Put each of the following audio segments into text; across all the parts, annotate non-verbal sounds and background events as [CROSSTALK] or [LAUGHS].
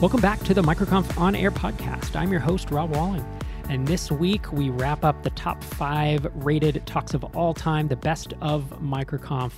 Welcome back to the MicroConf On Air podcast. I'm your host, Rob Walling. And this week, we wrap up the top five rated talks of all time, the best of MicroConf,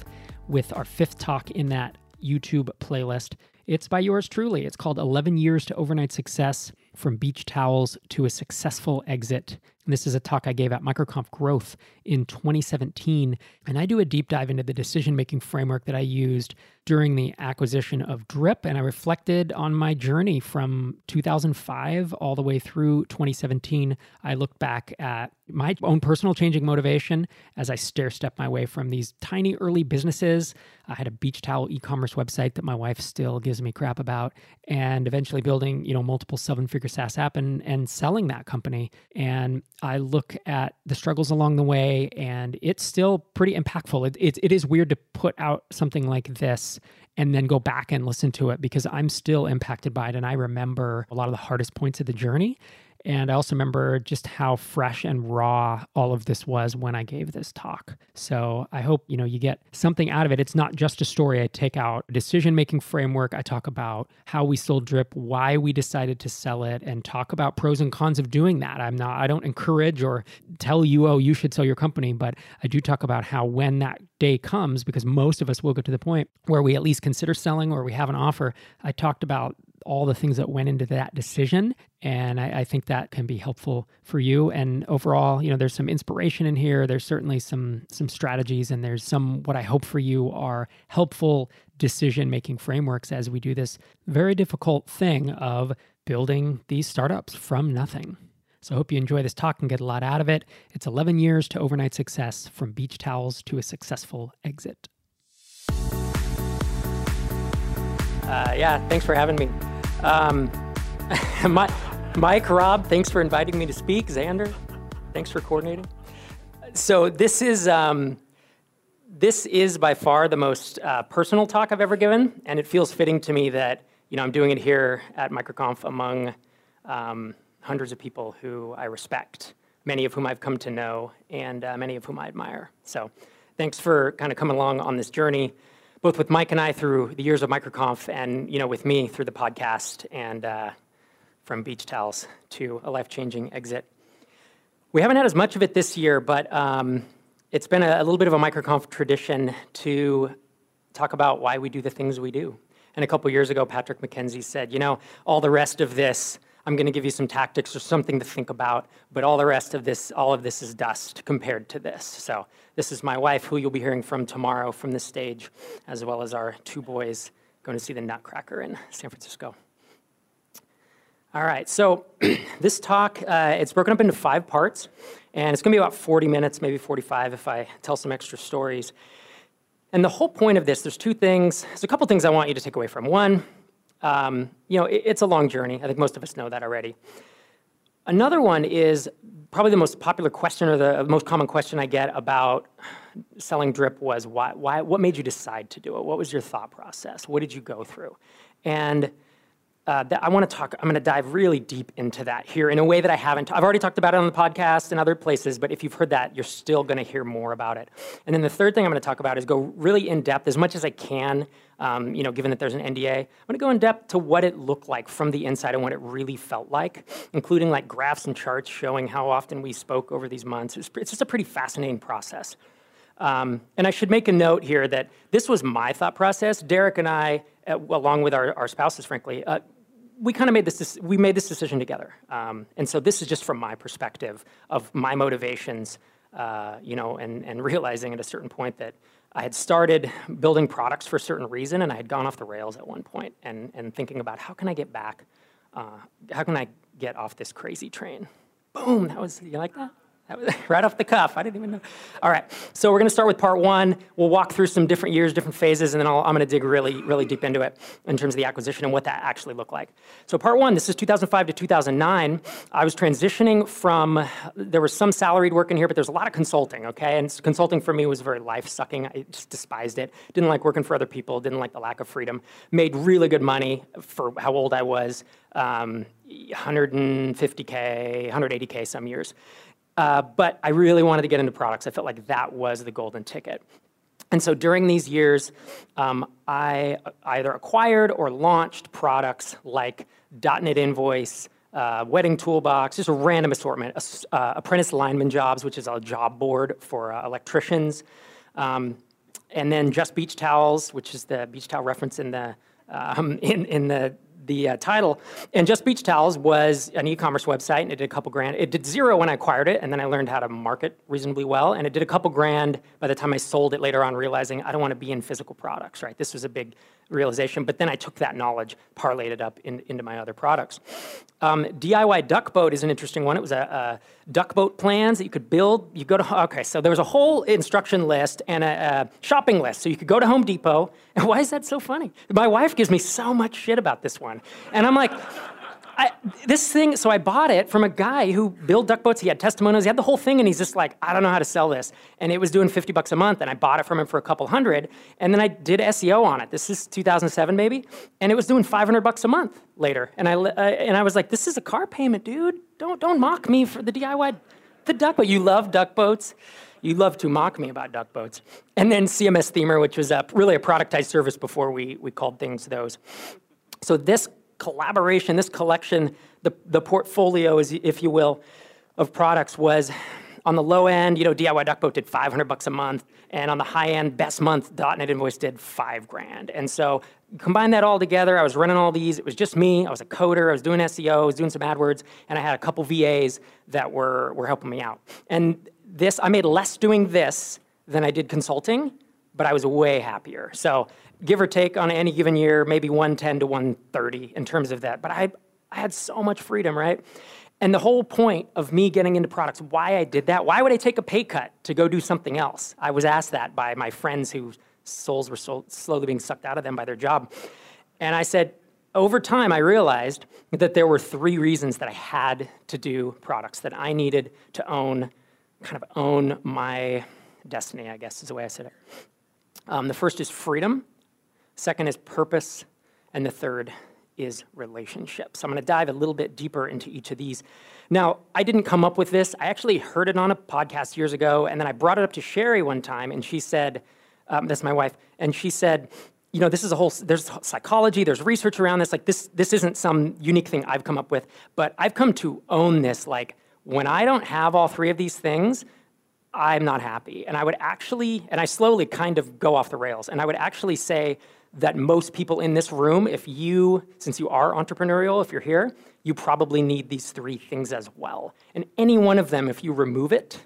with our fifth talk in that YouTube playlist. It's by yours truly. It's called 11 Years to Overnight Success From Beach Towels to a Successful Exit. This is a talk I gave at MicroConf Growth in 2017. And I do a deep dive into the decision making framework that I used during the acquisition of Drip. And I reflected on my journey from 2005 all the way through 2017. I looked back at my own personal changing motivation as I stair step my way from these tiny early businesses. I had a beach towel e-commerce website that my wife still gives me crap about, and eventually building, you know, multiple seven-figure SaaS app and and selling that company. And I look at the struggles along the way, and it's still pretty impactful. It, it, it is weird to put out something like this and then go back and listen to it because I'm still impacted by it. And I remember a lot of the hardest points of the journey. And I also remember just how fresh and raw all of this was when I gave this talk. So I hope, you know, you get something out of it. It's not just a story. I take out decision-making framework. I talk about how we sold Drip, why we decided to sell it, and talk about pros and cons of doing that. I'm not I don't encourage or tell you, oh, you should sell your company, but I do talk about how when that day comes, because most of us will get to the point where we at least consider selling or we have an offer. I talked about all the things that went into that decision. And I, I, think that can be helpful for you. And overall, you know, there's some inspiration in here. There's certainly some some strategies, and there's some what I hope for you are helpful decision making frameworks as we do this very difficult thing of building these startups from nothing. So I hope you enjoy this talk and get a lot out of it. It's 11 years to overnight success from beach towels to a successful exit. Uh, yeah, thanks for having me. Um, [LAUGHS] my, Mike, Rob, thanks for inviting me to speak. Xander, thanks for coordinating. So this is um, this is by far the most uh, personal talk I've ever given, and it feels fitting to me that you know I'm doing it here at MicroConf among um, hundreds of people who I respect, many of whom I've come to know, and uh, many of whom I admire. So thanks for kind of coming along on this journey both with Mike and I through the years of MicroConf and, you know, with me through the podcast and uh, from beach towels to a life-changing exit. We haven't had as much of it this year, but um, it's been a, a, little bit of a MicroConf tradition to talk about why we do the things we do. And a couple years ago, Patrick McKenzie said, you know, all the rest of this I'm going to give you some tactics or something to think about, but all the rest of this, all of this is dust compared to this. So this is my wife, who you'll be hearing from tomorrow from the stage, as well as our two boys going to see the Nutcracker in San Francisco. All right, so [CLEARS THROAT] this talk, uh, it's broken up into five parts, and it's going to be about 40 minutes, maybe 45 if I tell some extra stories. And the whole point of this, there's two things, there's a couple things I want you to take away from. One, um, you know, it, it's a long journey. I think most of us know that already. Another one is probably the most popular question or the most common question I get about selling drip was why, why, what made you decide to do it? What was your thought process? What did you go through? And uh, I want to talk, I'm going to dive really deep into that here in a way that I haven't. I've already talked about it on the podcast and other places, but if you've heard that, you're still going to hear more about it. And then the third thing I'm going to talk about is go really in depth as much as I can, um, you know, given that there's an NDA. I'm going to go in depth to what it looked like from the inside and what it really felt like, including like graphs and charts showing how often we spoke over these months. It's, it's just a pretty fascinating process. Um, and I should make a note here that this was my thought process. Derek and I, uh, along with our, our spouses, frankly, uh, we kind of made this, we made this decision together. Um, and so this is just from my perspective of my motivations, uh, you know, and, and [LAUGHS] realizing at a certain point that I had started building products for a certain reason and I had gone off the rails at one point and, and thinking about how can I get back, uh, how can I get off this crazy train? Boom, that was, you like that? [LAUGHS] right off the cuff. I didn't even know. All right, so we're going to start with part one. We'll walk through some different years, different phases, and then i am going to dig really, really deep into it in terms of the acquisition and what that actually looked like. So part one, this is 2005 to 2009. I was transitioning from, there was some salaried work in here, but there's a lot of consulting, okay? And consulting for me was very life-sucking. I just despised it. Didn't like working for other people, didn't like the lack of freedom. Made really good money for how old I was, um, 150K, 180K some years. Uh, but I really wanted to get into products. I felt like that was the golden ticket. And so during these years, um, I either acquired or launched products like .NET Invoice, uh, Wedding Toolbox, just a random assortment, uh, Apprentice Lineman Jobs, which is a job board for uh, electricians, um, and then Just Beach Towels, which is the beach towel reference in the um, [LAUGHS] in in the the uh, title. And Just Beach Towels was an e-commerce website, and it did a couple grand. It did zero when I acquired it, and then I learned how to market reasonably well. And it did a couple grand by the time I sold it later on, realizing I don't want to be in physical products. Right, this was a big realization. But then I took that knowledge, parlayed it up in, into my other products. Um, DIY Duck Boat is an interesting one. It was a, a, duck boat plans that you could build. You go to okay, so there was a whole instruction list and a, a shopping list. So you could go to Home Depot. And why is that so funny? My wife gives me so much shit about this one, and I'm like. I, this thing, so I bought it from a guy who built duck boats. He had testimonials, he had the whole thing, and he's just like, I don't know how to sell this. And it was doing 50 bucks a month, and I bought it from him for a couple hundred. And then I did SEO on it. This is 2007, maybe. And it was doing 500 bucks a month later. And I, uh, and I was like, this is a car payment, dude. Don't, don't mock me for the DIY, the duck boat. You love duck boats. You love to mock me about duck boats. And then CMS Themer, which was a, really a productized service before we, we called things those. So this collaboration, this collection, the, the portfolio, is, if you will, of products was on the low end, you know, DIY Duckboat did 500 bucks a month, and on the high end, best month, .NET Invoice did five grand. And so combine that all together, I was running all these. It was just me. I was a coder. I was doing SEO. I was doing some AdWords, and I had a couple VAs that were were helping me out. And this, I made less doing this than I did consulting, but I was way happier. So give or take on any given year, maybe 110 to 130 in terms of that. But I, I had so much freedom, right? And the whole point of me getting into products, why I did that, why would I take a pay cut to go do something else? I was asked that by my friends whose souls were so slowly being sucked out of them by their job. And I said, over time, I realized that there were three reasons that I had to do products, that I needed to own, kind of own my destiny, I guess is the way I said it. Um, the first is freedom. Second is purpose. And the third is relationships. I'm going to dive a little bit deeper into each of these. Now, I didn't come up with this. I actually heard it on a podcast years ago, and then I brought it up to Sherry one time, and she said, um, "That's my wife," and she said, "You know, this is a whole. There's psychology. There's research around this. Like this. This isn't some unique thing I've come up with, but I've come to own this. Like when I don't have all three of these things." I'm not happy. And I would actually, and I slowly kind of go off the rails, and I would actually say that most people in this room, if you, since you are entrepreneurial, if you're here, you probably need these three things as well. And any one of them, if you remove it,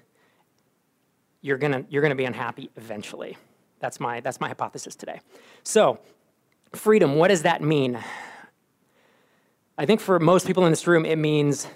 you're gonna, you're gonna be unhappy eventually. That's my, that's my hypothesis today. So, freedom, what does that mean? I think for most people in this room, it means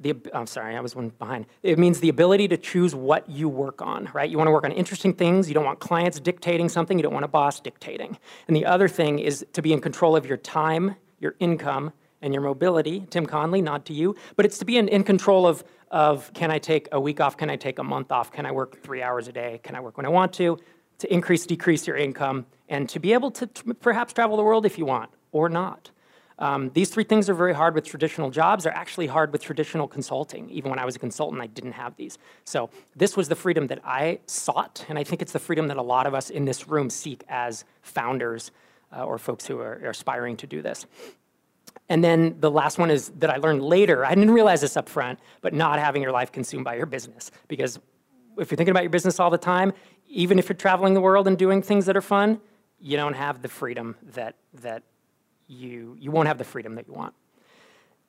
the, I'm sorry, I was one behind. It means the ability to choose what you work on, right? You want to work on interesting things. You don't want clients dictating something. You don't want a boss dictating. And the other thing is to be in control of your time, your income, and your mobility. Tim Conley, nod to you. But it's to be in, in control of, of can I take a week off? Can I take a month off? Can I work three hours a day? Can I work when I want to? To increase, decrease your income, and to be able to perhaps travel the world if you want or not. Um, these three things are very hard with traditional jobs. They're actually hard with traditional consulting. Even when I was a consultant, I didn't have these. So this was the freedom that I sought, and I think it's the freedom that a lot of us in this room seek as founders uh, or folks who are, are aspiring to do this. And then the last one is that I learned later. I didn't realize this up front, but not having your life consumed by your business. Because if you're thinking about your business all the time, even if you're traveling the world and doing things that are fun, you don't have the freedom that, that you, you won't have the freedom that you want.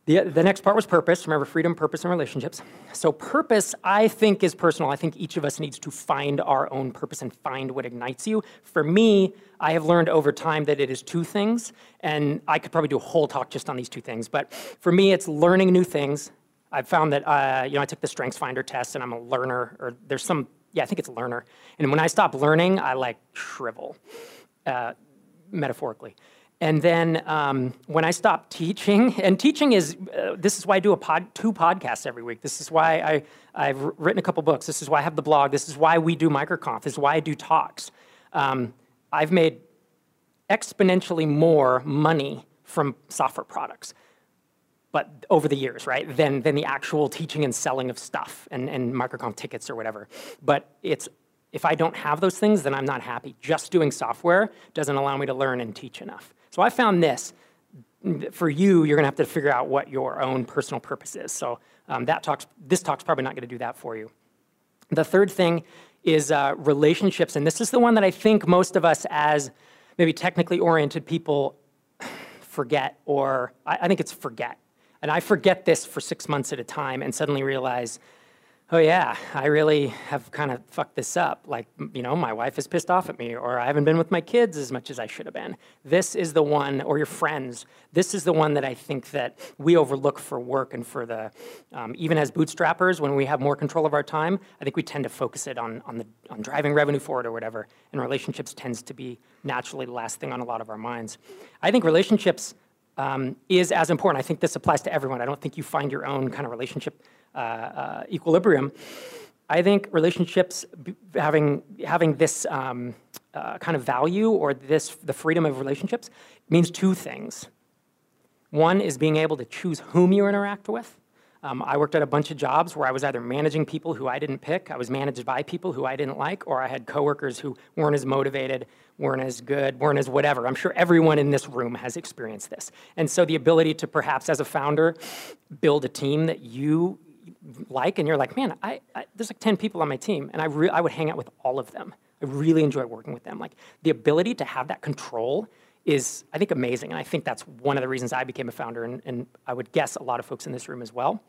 The, the next part was purpose. Remember, freedom, purpose, and relationships. So, purpose, I think, is personal. I think each of us needs to find our own purpose and find what ignites you. For me, I have learned over time that it is two things, and I could probably do a whole talk just on these two things. But for me, it's learning new things. I've found that, uh, you know, I took the Strengths Finder test, and I'm a learner, or there's some, yeah, I think it's a learner. And when I stop learning, I like shrivel, uh, metaphorically. And then um, when I stopped teaching, [LAUGHS] and teaching is, uh, this is why I do a pod, two podcasts every week. This is why I, I've written a couple books. This is why I have the blog. This is why we do MicroConf. This is why I do talks. Um, I've made exponentially more money from software products, but over the years, right, than, than the actual teaching and selling of stuff and, and MicroConf tickets or whatever. But it's If I don't have those things, then I'm not happy. Just doing software doesn't allow me to learn and teach enough. So I found this. For you, you're going to have to figure out what your own personal purpose is. So um, that talks, this talk's probably not going to do that for you. The third thing is uh, relationships, and this is the one that I think most of us, as maybe technically oriented people, forget, or I, I think it's forget. And I forget this for six months at a time and suddenly realize oh yeah, I really have kind of fucked this up. Like, you know, my wife is pissed off at me, or I haven't been with my kids as much as I should have been. This is the one, or your friends, this is the one that I think that we overlook for work and for the, um, even as bootstrappers, when we have more control of our time, I think we tend to focus it on, on, the, on driving revenue forward or whatever, and relationships tends to be naturally the last thing on a lot of our minds. I think relationships um, is as important. I think this applies to everyone. I don't think you find your own kind of relationship uh, uh, equilibrium. I think relationships having having this um, uh, kind of value or this the freedom of relationships means two things. One is being able to choose whom you interact with. Um, I worked at a bunch of jobs where I was either managing people who I didn't pick, I was managed by people who I didn't like, or I had coworkers who weren't as motivated, weren't as good, weren't as whatever. I'm sure everyone in this room has experienced this. And so the ability to perhaps, as a founder, build a team that you like, and you're like, man, I, I there's like 10 people on my team, and I, re- I would hang out with all of them. I really enjoy working with them. Like the ability to have that control is, I think, amazing. And I think that's one of the reasons I became a founder, and, and I would guess a lot of folks in this room as well.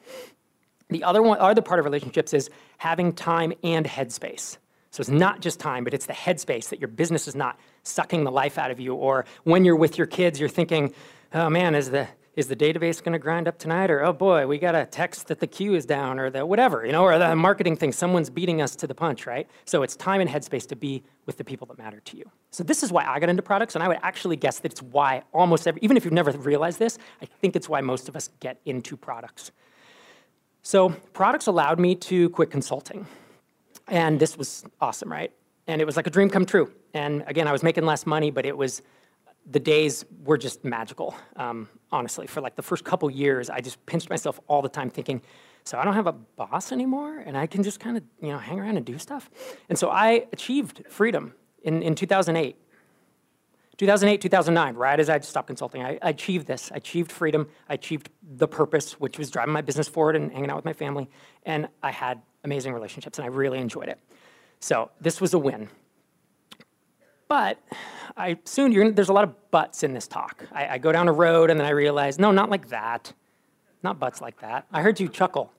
The other one, other part of relationships is having time and headspace. So it's not just time, but it's the headspace that your business is not sucking the life out of you. Or when you're with your kids, you're thinking, oh man, is the is the database going to grind up tonight? Or, oh boy, we got a text that the queue is down, or the whatever, you know, or the marketing thing, someone's beating us to the punch, right? So it's time and headspace to be with the people that matter to you. So this is why I got into products, and I would actually guess that it's why almost every, even if you've never realized this, I think it's why most of us get into products. So products allowed me to quit consulting. And this was awesome, right? And it was like a dream come true. And again, I was making less money, but it was the days were just magical, um, honestly. For like the first couple years, I just pinched myself all the time thinking, so I don't have a boss anymore and I can just kind of, you know, hang around and do stuff. And so I achieved freedom in, in 2008. 2008, 2009, right as I stopped consulting, I, I achieved this. I achieved freedom. I achieved the purpose, which was driving my business forward and hanging out with my family. And I had amazing relationships and I really enjoyed it. So this was a win. But I soon, there's a lot of buts in this talk. I, I, go down a road and then I realize, no, not like that. Not buts like that. I heard you chuckle.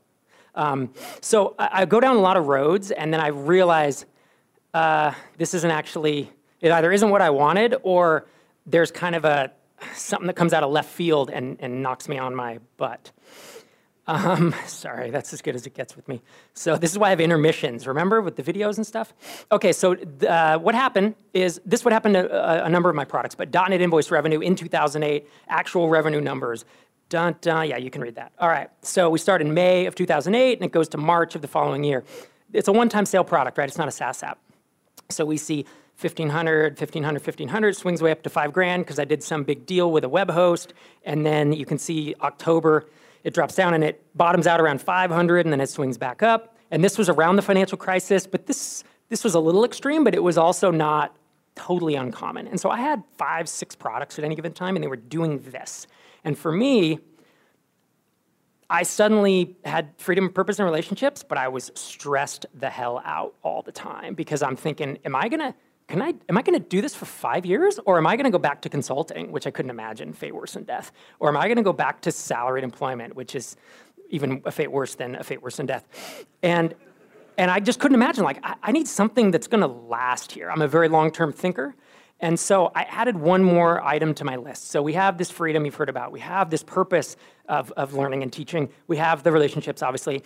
Um, so I, I, go down a lot of roads and then I realize uh, this isn't actually, it either isn't what I wanted or there's kind of a something that comes out of left field and, and knocks me on my butt. Um, [LAUGHS] sorry, that's as good as it gets with me. So this is why I have intermissions, remember, with the videos and stuff? Okay, so uh, what happened is, this would happen to a, a, number of my products, but .NET invoice revenue in 2008, actual revenue numbers, dun, dun, yeah, you can read that. All right, so we start in May of 2008, and it goes to March of the following year. It's a one-time sale product, right? It's not a SaaS app. So we see 1500, 1500, 1500, swings way up to five grand because I did some big deal with a web host. And then you can see October it drops down and it bottoms out around 500 and then it swings back up. And this was around the financial crisis, but this, this was a little extreme, but it was also not totally uncommon. And so I had five, six products at any given time and they were doing this. And for me, I suddenly had freedom, purpose, and relationships, but I was stressed the hell out all the time because I'm thinking, am I gonna can I, am I going to do this for five years? Or am I going to go back to consulting, which I couldn't imagine, fate worse than death? Or am I going to go back to salaried employment, which is even a fate worse than a fate worse than death? And, and I just couldn't imagine, like, I, I need something that's going to last here. I'm a very long term thinker. And so I added one more item to my list. So we have this freedom you've heard about, we have this purpose of, of learning and teaching, we have the relationships, obviously.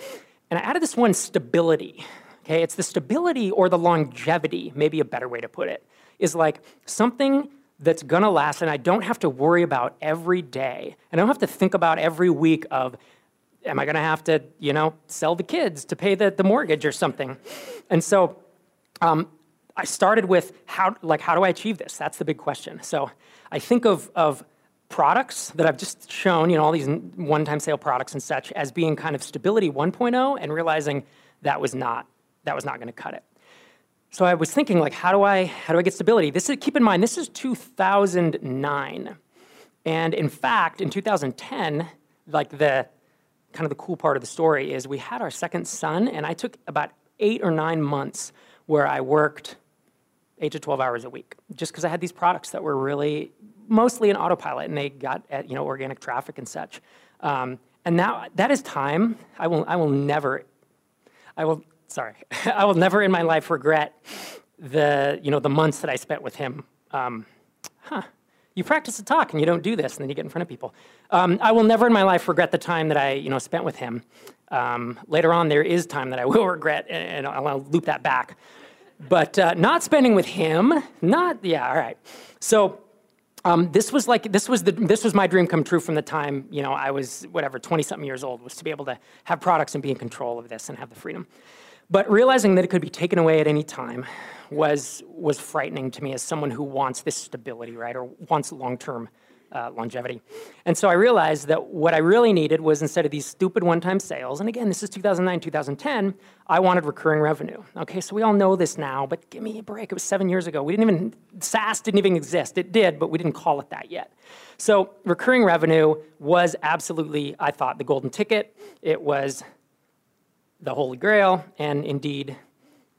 And I added this one stability. Okay, it's the stability or the longevity, maybe a better way to put it, is like something that's gonna last and I don't have to worry about every day. And I don't have to think about every week of, am I gonna have to, you know, sell the kids to pay the, the mortgage or something? And so um, I started with how, like, how do I achieve this? That's the big question. So I think of, of products that I've just shown, you know, all these one-time sale products and such as being kind of stability 1.0 and realizing that was not that was not going to cut it. so I was thinking, like, how do I how do I get stability? This is keep in mind, this is 2009, and in fact, in 2010, like the kind of the cool part of the story is we had our second son, and I took about eight or nine months where I worked eight to 12 hours a week, just because I had these products that were really mostly an autopilot, and they got at you know organic traffic and such. Um, and now that is time I will I will never I will sorry [LAUGHS] I will never in my life regret the you know the months that I spent with him. Um, huh. You practice a talk and you don't do this, and then you get in front of people. Um, I will never in my life regret the time that I you know spent with him. Um, later on, there is time that I [LAUGHS] will regret, and I'll, loop that back. But uh, not spending with him, not yeah, all right. So um, this was like this was the this was my dream come true from the time you know I was whatever twenty something years old was to be able to have products and be in control of this and have the freedom. But realizing that it could be taken away at any time was was frightening to me as someone who wants this stability, right, or wants long term uh, longevity. And so I realized that what I really needed was instead of these stupid one time sales, and again, this is 2009, 2010, I wanted recurring revenue. Okay, so we all know this now, but give me a break. It was seven years ago. We didn't even, SaaS didn't even exist. It did, but we didn't call it that yet. So recurring revenue was absolutely, I thought, the golden ticket. It was the holy grail, and indeed,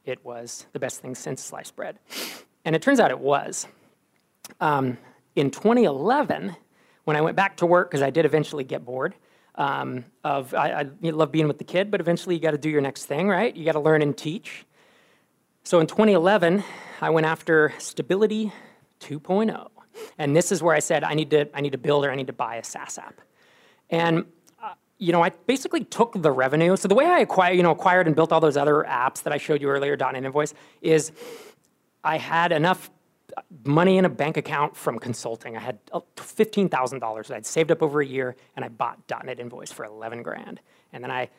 it was the best thing since sliced bread. And it turns out it was. Um, in 2011, when I went back to work, because I did eventually get bored um, of, I, I love being with the kid, but eventually you got to do your next thing, right? You got to learn and teach. So in 2011, I went after Stability 2.0. And this is where I said, I need to, I need to build or I need to buy a SaaS app. And you know, I basically took the revenue. So the way I acquired, you know, acquired and built all those other apps that I showed you earlier, .NET Invoice, is I had enough money in a bank account from consulting. I had uh, $15,000 that I'd saved up over a year, and I bought .NET Invoice for 11 grand. And then I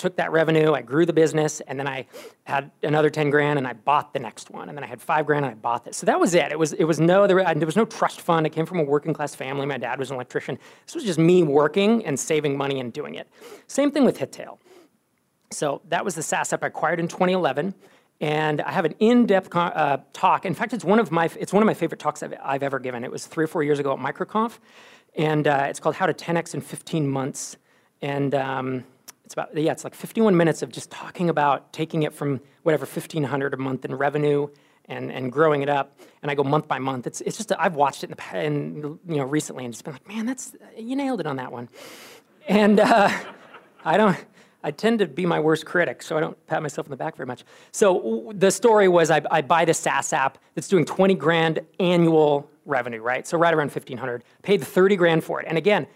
took that revenue, I grew the business, and then I had another 10 grand, and I bought the next one. And then I had five grand, and I bought this. So that was it. It was, it was no, there, there was no trust fund. I came from a working class family. My dad was an electrician. This was just me working and saving money and doing it. Same thing with Hittail. So that was the SaaS app I acquired in 2011 and I have an in-depth uh, talk. In fact, it's one of my it's one of my favorite talks I've, I've ever given. It was three or four years ago at MicroConf, and uh, it's called "How to 10x in 15 Months." And um, it's about yeah, it's like 51 minutes of just talking about taking it from whatever 1,500 a month in revenue and, and growing it up. And I go month by month. It's it's just I've watched it in the and you know recently and just been like, man, that's you nailed it on that one. And uh, I don't I tend to be my worst critic, so I don't pat myself on the back very much. So the story was I, I buy the SaaS app that's doing 20 grand annual revenue, right? So right around 1500. Paid 30 grand for it. And again,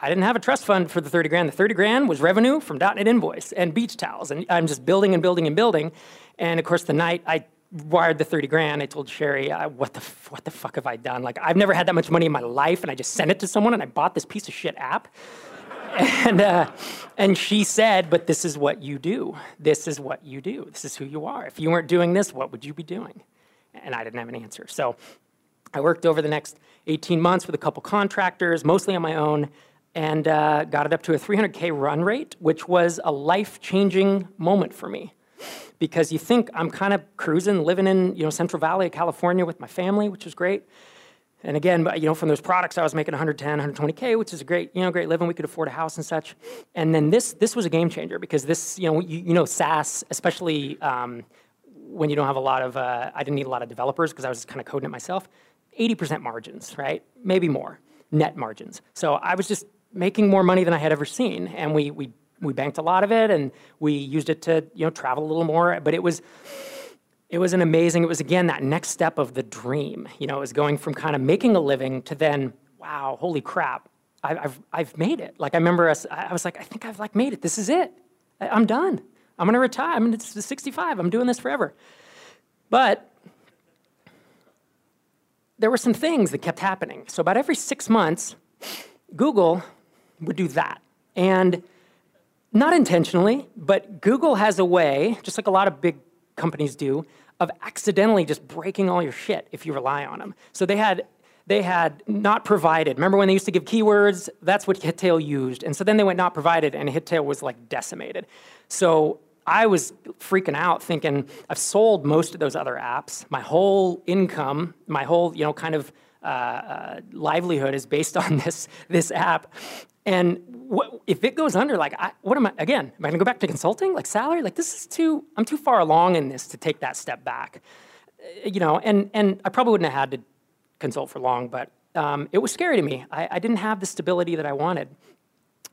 I didn't have a trust fund for the 30 grand. The 30 grand was revenue from .NET Invoice and beach towels. And I'm just building and building and building. And of course, the night I wired the 30 grand, I told Sherry, uh, what, the, what the fuck have I done? Like, I've never had that much money in my life, and I just sent it to someone, and I bought this piece of shit app [LAUGHS] and, uh, and she said, But this is what you do. This is what you do. This is who you are. If you weren't doing this, what would you be doing? And I didn't have an answer. So I worked over the next 18 months with a couple contractors, mostly on my own, and uh, got it up to a 300K run rate, which was a life changing moment for me. Because you think I'm kind of cruising, living in you know Central Valley of California with my family, which is great. And again, you know, from those products, I was making 110, 120k, which is a great, you know, great living. We could afford a house and such. And then this, this was a game changer because this, you know, you, you know, SaaS, especially um, when you don't have a lot of, uh, I didn't need a lot of developers because I was just kind of coding it myself. 80% margins, right? Maybe more net margins. So I was just making more money than I had ever seen, and we we we banked a lot of it, and we used it to you know travel a little more. But it was it was an amazing, it was again that next step of the dream. You know, it was going from kind of making a living to then, wow, holy crap, I, have I've made it. Like I remember us, I was like, I think I've like made it. This is it. I, I'm done. I'm gonna retire. I'm 65. I'm doing this forever. But there were some things that kept happening. So about every six months, Google would do that. And not intentionally, but Google has a way, just like a lot of big companies do of accidentally just breaking all your shit if you rely on them. So they had they had not provided. Remember when they used to give keywords? That's what Hittail used. And so then they went not provided, and Hittail was like decimated. So I was freaking out thinking I've sold most of those other apps. My whole income, my whole, you know, kind of uh, uh, livelihood is based [LAUGHS] on this, this app. And what, if it goes under, like, I, what am I, again, am I gonna go back to consulting? Like salary? Like this is too, I'm too far along in this to take that step back. Uh, you know, and, and I probably wouldn't have had to consult for long, but um, it was scary to me. I, I didn't have the stability that I wanted.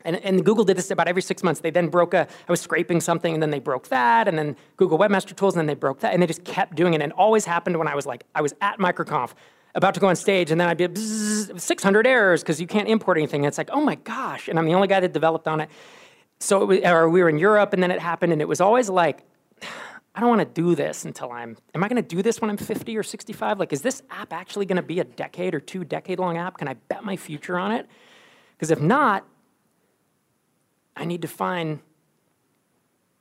And, and, Google did this about every six months. They then broke a, I was scraping something and then they broke that, and then Google Webmaster Tools, and then they broke that, and they just kept doing it. And it always happened when I was like, I was at MicroConf, about to go on stage, and then I'd be bzzz, 600 errors because you can't import anything. And it's like, oh my gosh, and I'm the only guy that developed on it. So, it was, or we were in Europe, and then it happened, and it was always like, I don't want to do this until I'm, am I going to do this when I'm 50 or 65? Like, is this app actually going to be a decade or two decade long app? Can I bet my future on it? Because if not, I need to find,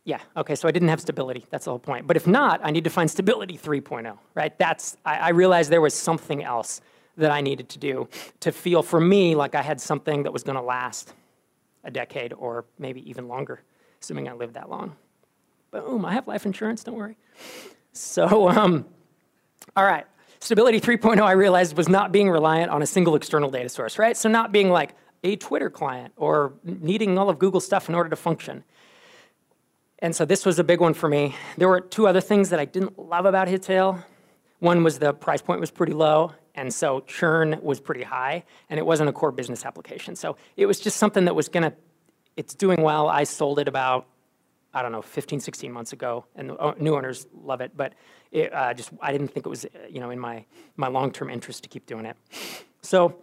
yeah, okay, so I didn't have stability. That's the whole point. But if not, I need to find stability 3.0, right? That's, I, I realized there was something else that I needed to do to feel for me like I had something that was going to last a decade or maybe even longer, assuming I lived that long. Boom, I have life insurance, don't worry. So, um, all right. Stability 3.0, I realized, was not being reliant on a single external data source, right? So, not being like a Twitter client or needing all of Google stuff in order to function. And so, this was a big one for me. There were two other things that I didn't love about Hittail. One was the price point was pretty low, and so churn was pretty high, and it wasn't a core business application. So, it was just something that was gonna, it's doing well. I sold it about I don't know, 15, 16 months ago, and the new owners love it. But it, uh, just I didn't think it was, you know, in my my long-term interest to keep doing it. So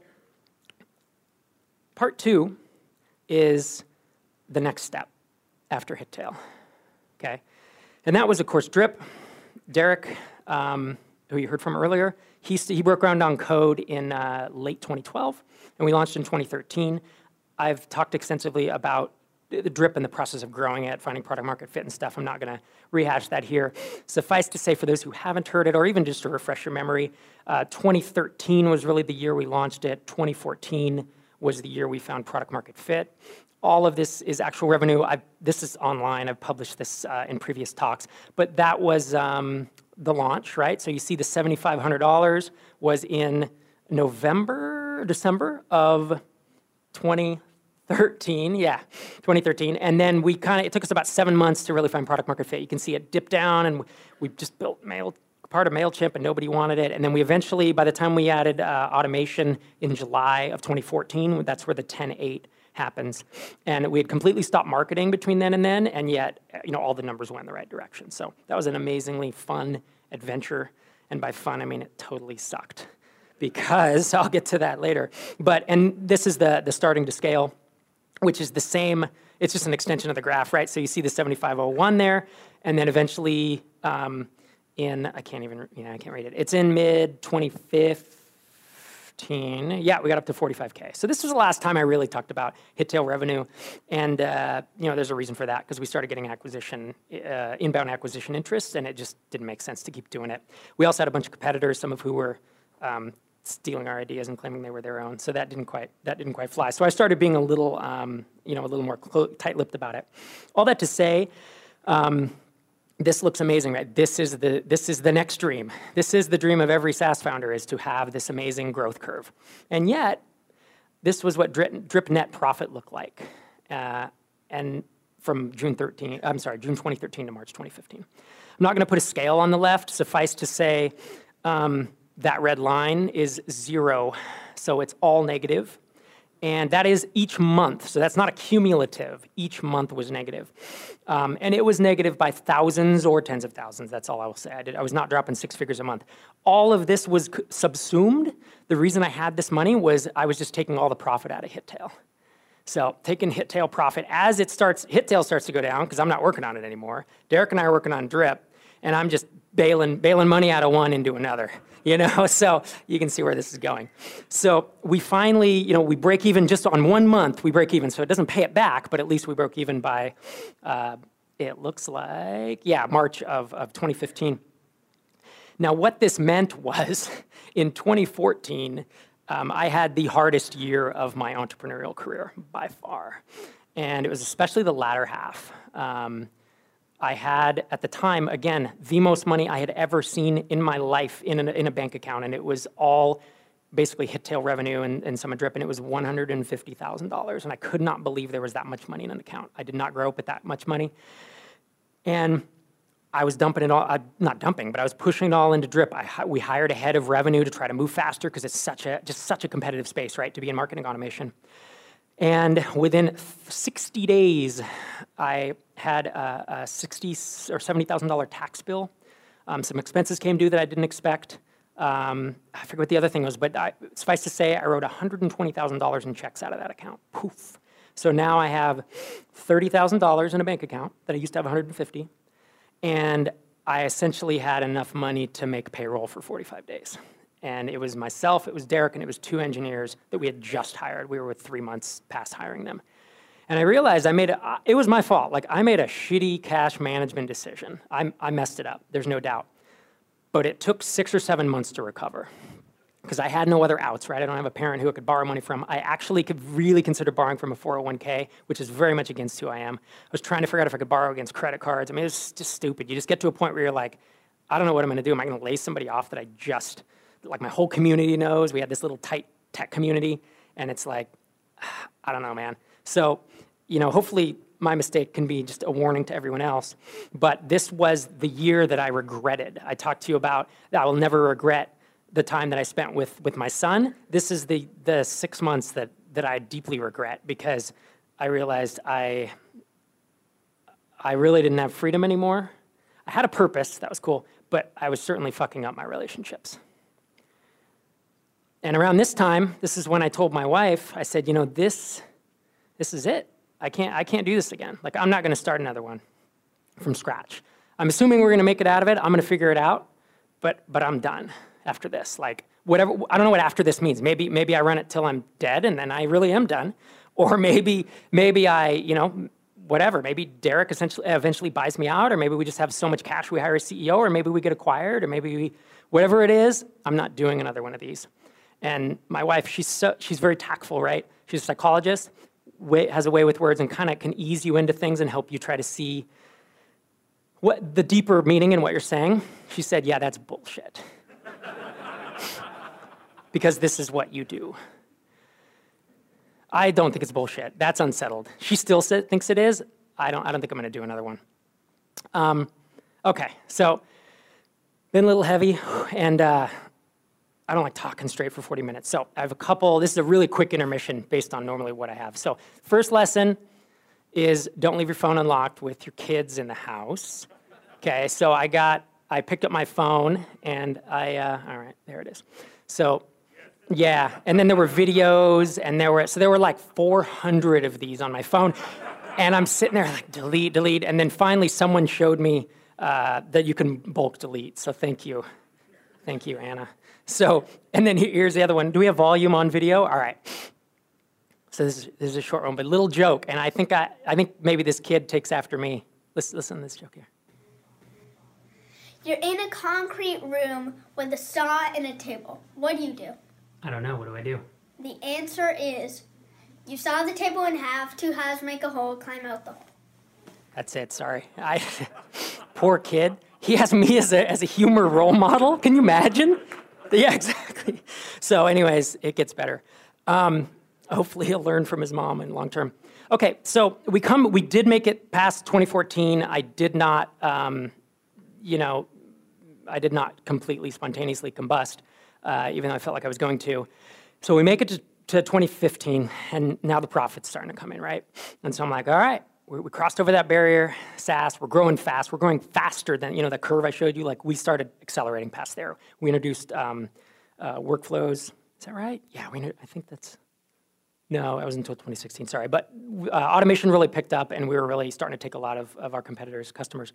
part two is the next step after Hittail. Okay, and that was of course Drip. Derek, um, who you heard from earlier, he he broke ground on code in uh, late 2012, and we launched in 2013. I've talked extensively about the drip and the process of growing it, finding product market fit and stuff. I'm not going to rehash that here. Suffice to say, for those who haven't heard it, or even just to refresh your memory, uh, 2013 was really the year we launched it. 2014 was the year we found product market fit. All of this is actual revenue. I've, this is online. I've published this uh, in previous talks, but that was um, the launch, right? So you see the $7,500 was in November, December of 20 13, yeah, 2013. And then we kind of, it took us about seven months to really find product market fit. You can see it dip down, and we just built Mail, part of MailChimp, and nobody wanted it. And then we eventually, by the time we added uh, automation in July of 2014, that's where the 10.8 happens. And we had completely stopped marketing between then and then, and yet, you know, all the numbers went in the right direction. So that was an amazingly fun adventure. And by fun, I mean it totally sucked because [LAUGHS] I'll get to that later. But, and this is the, the starting to scale which is the same, it's just an extension of the graph, right? So you see the 7501 there, and then eventually um, in, I can't even, you know, I can't read it. It's in mid 2015. Yeah, we got up to 45K. So this was the last time I really talked about Hittail revenue. And, uh, you know, there's a reason for that because we started getting acquisition, uh, inbound acquisition interest, and it just didn't make sense to keep doing it. We also had a bunch of competitors, some of who were um, stealing our ideas and claiming they were their own. So that didn't quite that didn't quite fly. So I started being a little um, you know a little more tight-lipped about it. All that to say. Um, this looks amazing, right? This is the this is the next dream. This is the dream of every SaaS founder is to have this amazing growth curve, and yet this was what drip, drip net profit looked like, uh, and from June 13, I'm sorry, June 2013 to March 2015. I'm not going to put a scale on the left. Suffice to say, um, that red line is zero, so it's all negative. And that is each month, so that's not a cumulative. Each month was negative. Um, and it was negative by thousands or tens of thousands, that's all I will say. I, did, I was not dropping six figures a month. All of this was subsumed. The reason I had this money was I was just taking all the profit out of Hittail. So taking Hittail profit as it starts, Hittail starts to go down because I'm not working on it anymore. Derek and I are working on Drip, and I'm just bailing, bailing money out of one into another, you know? [LAUGHS] So you can see where this is going. So we finally, you know, we break even just on one month, we break even. So it doesn't pay it back, but at least we broke even by, uh, it looks like, yeah, March of, of 2015. Now, what this meant was [LAUGHS] in 2014, um, I had the hardest year of my entrepreneurial career by far. And it was especially the latter half. Um, I had at the time, again, the most money I had ever seen in my life in a, in a bank account, and it was all basically Hittail revenue and, and some drip, and it was $150,000. And I could not believe there was that much money in an account. I did not grow up with that much money. And I was dumping it all, uh, not dumping, but I was pushing it all into drip. I, we hired a head of revenue to try to move faster because it's such a, just such a competitive space, right, to be in marketing automation. And within 60 days, I had a, a 60 or $70,000 tax bill. Um, some expenses came due that I didn't expect. Um, I forget what the other thing was, but I, suffice to say, I wrote $120,000 in checks out of that account. Poof. So now I have $30,000 in a bank account that I used to have 150, and I essentially had enough money to make payroll for 45 days. And it was myself, it was Derek, and it was two engineers that we had just hired. We were with three months past hiring them. And I realized I made it was my fault. Like I made a shitty cash management decision. I, I messed it up, there's no doubt. But it took six or seven months to recover because I had no other outs, right? I don't have a parent who I could borrow money from. I actually could really consider borrowing from a 401k, which is very much against who I am. I was trying to figure out if I could borrow against credit cards. I mean, it's just stupid. You just get to a point where you're like, I don't know what I'm going to do. Am I going to lay somebody off that I just like my whole community knows. We had this little tight tech community, and it's like, [SIGHS] I don't know, man. So, you know, hopefully my mistake can be just a warning to everyone else. But this was the year that I regretted. I talked to you about I will never regret the time that I spent with, with my son. This is the, the six months that, that I deeply regret because I realized I, I really didn't have freedom anymore. I had a purpose, that was cool, but I was certainly fucking up my relationships. And around this time, this is when I told my wife, I said, you know, this, this is it. I can't, I can't do this again. Like, I'm not going to start another one from scratch. I'm assuming we're going to make it out of it. I'm going to figure it out, but, but I'm done after this. Like, whatever, I don't know what after this means. Maybe, maybe I run it till I'm dead and then I really am done. [LAUGHS] Or maybe, maybe I, you know, whatever. Maybe Derek essentially eventually buys me out, or maybe we just have so much cash we hire a CEO, or maybe we get acquired, or maybe we, whatever it is, I'm not doing another one of these. And my wife, she's, so, she's very tactful, right? She's a psychologist, way, has a way with words, and kind of can ease you into things and help you try to see what the deeper meaning in what you're saying. She said, Yeah, that's bullshit. [LAUGHS] because this is what you do. I don't think it's bullshit. That's unsettled. She still thinks it is. I don't, I don't think I'm going to do another one. Um, okay, so been a little heavy, [SIGHS] and uh, I don't like talking straight for 40 minutes. So I have a couple, this is a really quick intermission based on normally what I have. So first lesson is don't leave your phone unlocked with your kids in the house. Okay, so I got, I picked up my phone and I, uh, all right, there it is. So yeah, and then there were videos and there were, so there were like 400 of these on my phone. And I'm sitting there like delete, delete. And then finally someone showed me uh, that you can bulk delete. So thank you. Thank you, Anna. So, and then here's the other one. Do we have volume on video? All right. So this is, this is a short one, but a little joke. And I think, I, I think maybe this kid takes after me. Listen, listen to this joke here. You're in a concrete room with a saw and a table. What do you do? I don't know. What do I do? The answer is you saw the table in half, two halves make a hole, climb out the hole. That's it. Sorry. I, [LAUGHS] poor kid. He has me as a, as a humor role model. Can you imagine? [LAUGHS] Yeah, exactly. So, anyways, it gets better. Um, hopefully, he'll learn from his mom in long term. Okay, so we come. We did make it past 2014. I did not, um, you know, I did not completely spontaneously combust, uh, even though I felt like I was going to. So we make it to, to 2015, and now the profit's starting to come in, right? And so I'm like, all right, we, crossed over that barrier, SaaS, we're growing fast. We're growing faster than, you know, that curve I showed you, like we started accelerating past there. We introduced um, uh, workflows. Is that right? Yeah, we, I think that's, no, that was until 2016, sorry. But uh, automation really picked up and we were really starting to take a lot of, of our competitors' customers.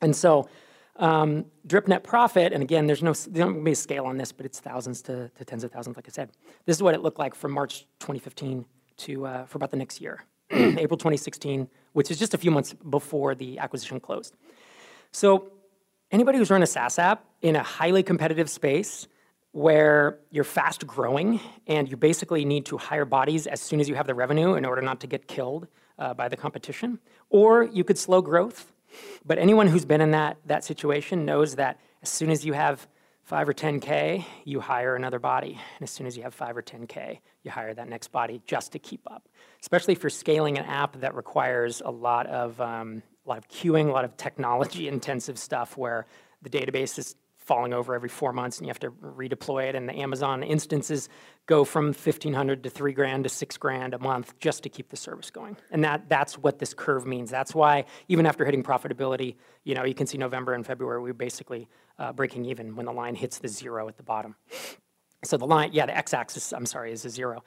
And so um, drip net profit, and again, there's no, there's be a scale on this, but it's thousands to, to, tens of thousands, like I said. This is what it looked like from March 2015 to, uh, for about the next year. [CLEARS THROAT] April 2016, which is just a few months before the acquisition closed. So anybody who's run a SaaS app in a highly competitive space where you're fast growing and you basically need to hire bodies as soon as you have the revenue in order not to get killed uh, by the competition, or you could slow growth But anyone who's been in that, that situation knows that as soon as you have five or 10K, you hire another body. And as soon as you have five or 10K, you hire that next body just to keep up. Especially if you're scaling an app that requires a lot of, um, a lot of queuing, a lot of technology [LAUGHS] intensive stuff where the database is falling over every four months and you have to redeploy it and the Amazon instances go from 1500 to 3 grand to 6 grand a month just to keep the service going. And that that's what this curve means. That's why even after hitting profitability, you know, you can see November and February we're basically uh, breaking even when the line hits the zero at the bottom. So the line, yeah, the x-axis, I'm sorry, is a zero.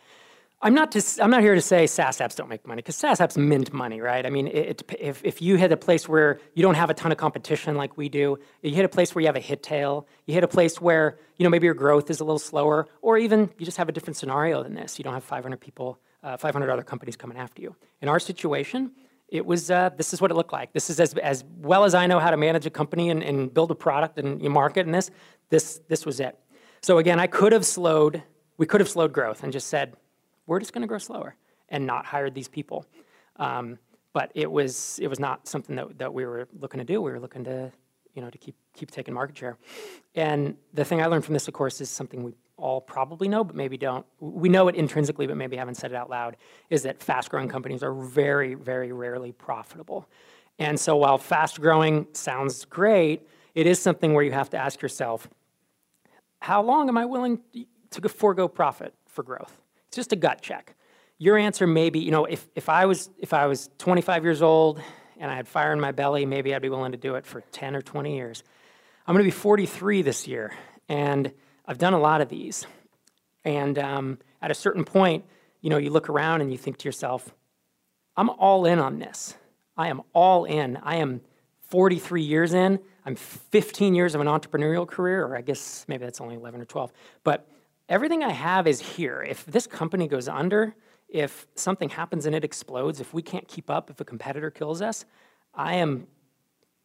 I'm not, to, I'm not here to say SaaS apps don't make money because SaaS apps mint money, right? I mean, it, if, if you hit a place where you don't have a ton of competition like we do, you hit a place where you have a hit tail, you hit a place where you know maybe your growth is a little slower, or even you just have a different scenario than this. You don't have 500 people, uh, 500 other companies coming after you. In our situation, it was uh, this is what it looked like. This is as, as well as I know how to manage a company and, and build a product and you market and this, this, this was it. So again, I could have slowed, we could have slowed growth and just said, we're just going to grow slower and not hired these people. Um, but it was it was not something that, that we were looking to do. We were looking to you know to keep keep taking market share. And the thing I learned from this, of course, is something we all probably know, but maybe don't. We know it intrinsically, but maybe haven't said it out loud. Is that fast growing companies are very very rarely profitable. And so while fast growing sounds great, it is something where you have to ask yourself, how long am I willing to forego profit for growth? It's just a gut check. Your answer may be, you know, if, if, I was, if I was 25 years old and I had fire in my belly, maybe I'd be willing to do it for 10 or 20 years. I'm going to be 43 this year, and I've done a lot of these. And um, at a certain point, you know, you look around and you think to yourself, I'm all in on this. I am all in. I am 43 years in. I'm 15 years of an entrepreneurial career, or I guess maybe that's only 11 or 12. But everything I have is here. If this company goes under, if something happens and it explodes, if we can't keep up, if a competitor kills us, I am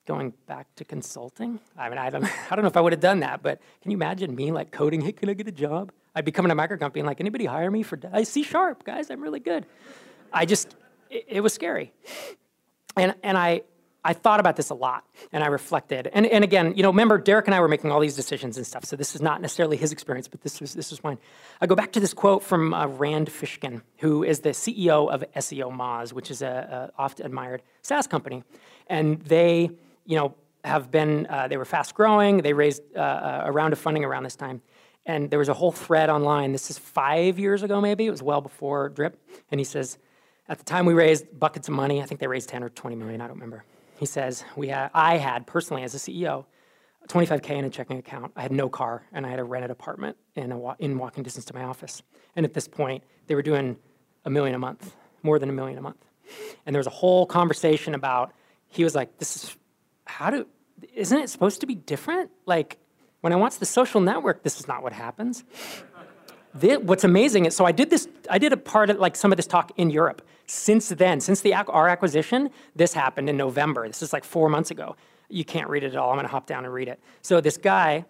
going back to consulting. I mean, I don't, [LAUGHS] I don't know if I would have done that, but can you imagine me like coding, hey, can I get a job? I'd be coming to a micro company and like, anybody hire me for I C sharp, guys, I'm really good. I just, it, it was scary. And, and I, I thought about this a lot and I reflected. And, and again, you know, remember, Derek and I were making all these decisions and stuff, so this is not necessarily his experience, but this was, this was mine. I go back to this quote from uh, Rand Fishkin, who is the CEO of SEOmoz, which is a oft admired SaaS company. And they, you know, have been, uh, they were fast growing, they raised uh, a round of funding around this time. And there was a whole thread online. This is five years ago, maybe. It was well before Drip. And he says, at the time we raised buckets of money, I think they raised 10 or 20 million, I don't remember he says, we had, I had personally as a CEO, 25K in a checking account. I had no car and I had a rented apartment in, a, in walking distance to my office. And at this point, they were doing a million a month, more than a million a month. And there was a whole conversation about, he was like, this is, how do, isn't it supposed to be different? Like, when I watch the social network, this is not what happens. What's amazing is, so I did this, I did a part of like some of this talk in Europe. Since then, since the, our acquisition, this happened in November. This is like four months ago. You can't read it at all. I'm going to hop down and read it. So this guy,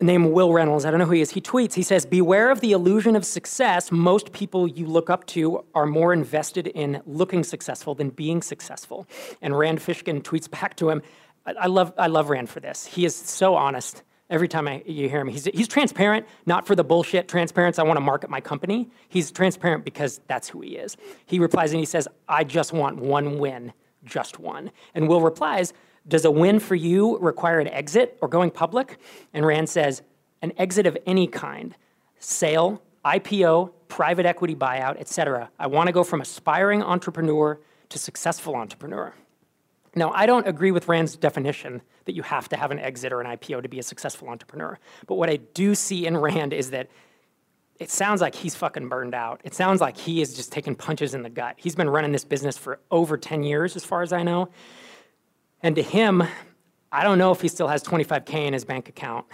named Will Reynolds, I don't know who he is, he tweets, he says, Beware of the illusion of success. Most people you look up to are more invested in looking successful than being successful. And Rand Fishkin tweets back to him, I, I love, I love Rand for this. He is so honest. Every time I, you hear him, he's, he's transparent, not for the bullshit transparency, I want to market my company. He's transparent because that's who he is. He replies and he says, I just want one win, just one. And Will replies, Does a win for you require an exit or going public? And Rand says, An exit of any kind, sale, IPO, private equity buyout, etc. I want to go from aspiring entrepreneur to successful entrepreneur. Now, I don't agree with Rand's definition that you have to have an exit or an IPO to be a successful entrepreneur. But what I do see in Rand is that it sounds like he's fucking burned out. It sounds like he is just taking punches in the gut. He's been running this business for over 10 years, as far as I know. And to him, I don't know if he still has 25K in his bank account,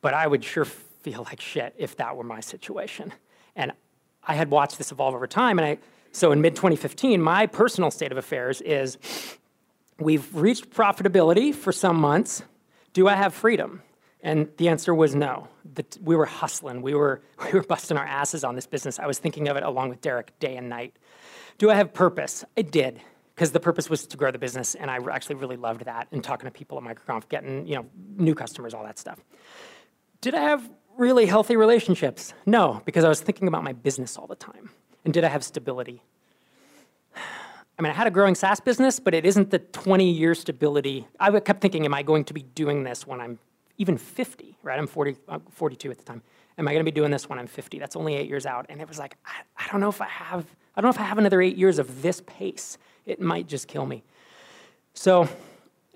but I would sure feel like shit if that were my situation. And I had watched this evolve over time. And I, so in mid 2015, my personal state of affairs is We've reached profitability for some months. Do I have freedom? And the answer was no. we were hustling. We were, [LAUGHS] we were busting our asses on this business. I was thinking of it along with Derek day and night. Do I have purpose? I did. Because the purpose was to grow the business, and I actually really loved that and talking to people at MicroConf, getting you know new customers, all that stuff. Did I have really healthy relationships? No, because I was thinking about my business all the time. And did I have stability? I mean, I had a growing SaaS business, but it isn't the 20 year stability. I kept thinking, am I going to be doing this when I'm even 50, right? I'm 40, I'm 42 at the time. Am I going to be doing this when I'm 50? That's only eight years out. And it was like, I, I don't know if I have, I don't know if I have another eight years of this pace. It might just kill me. So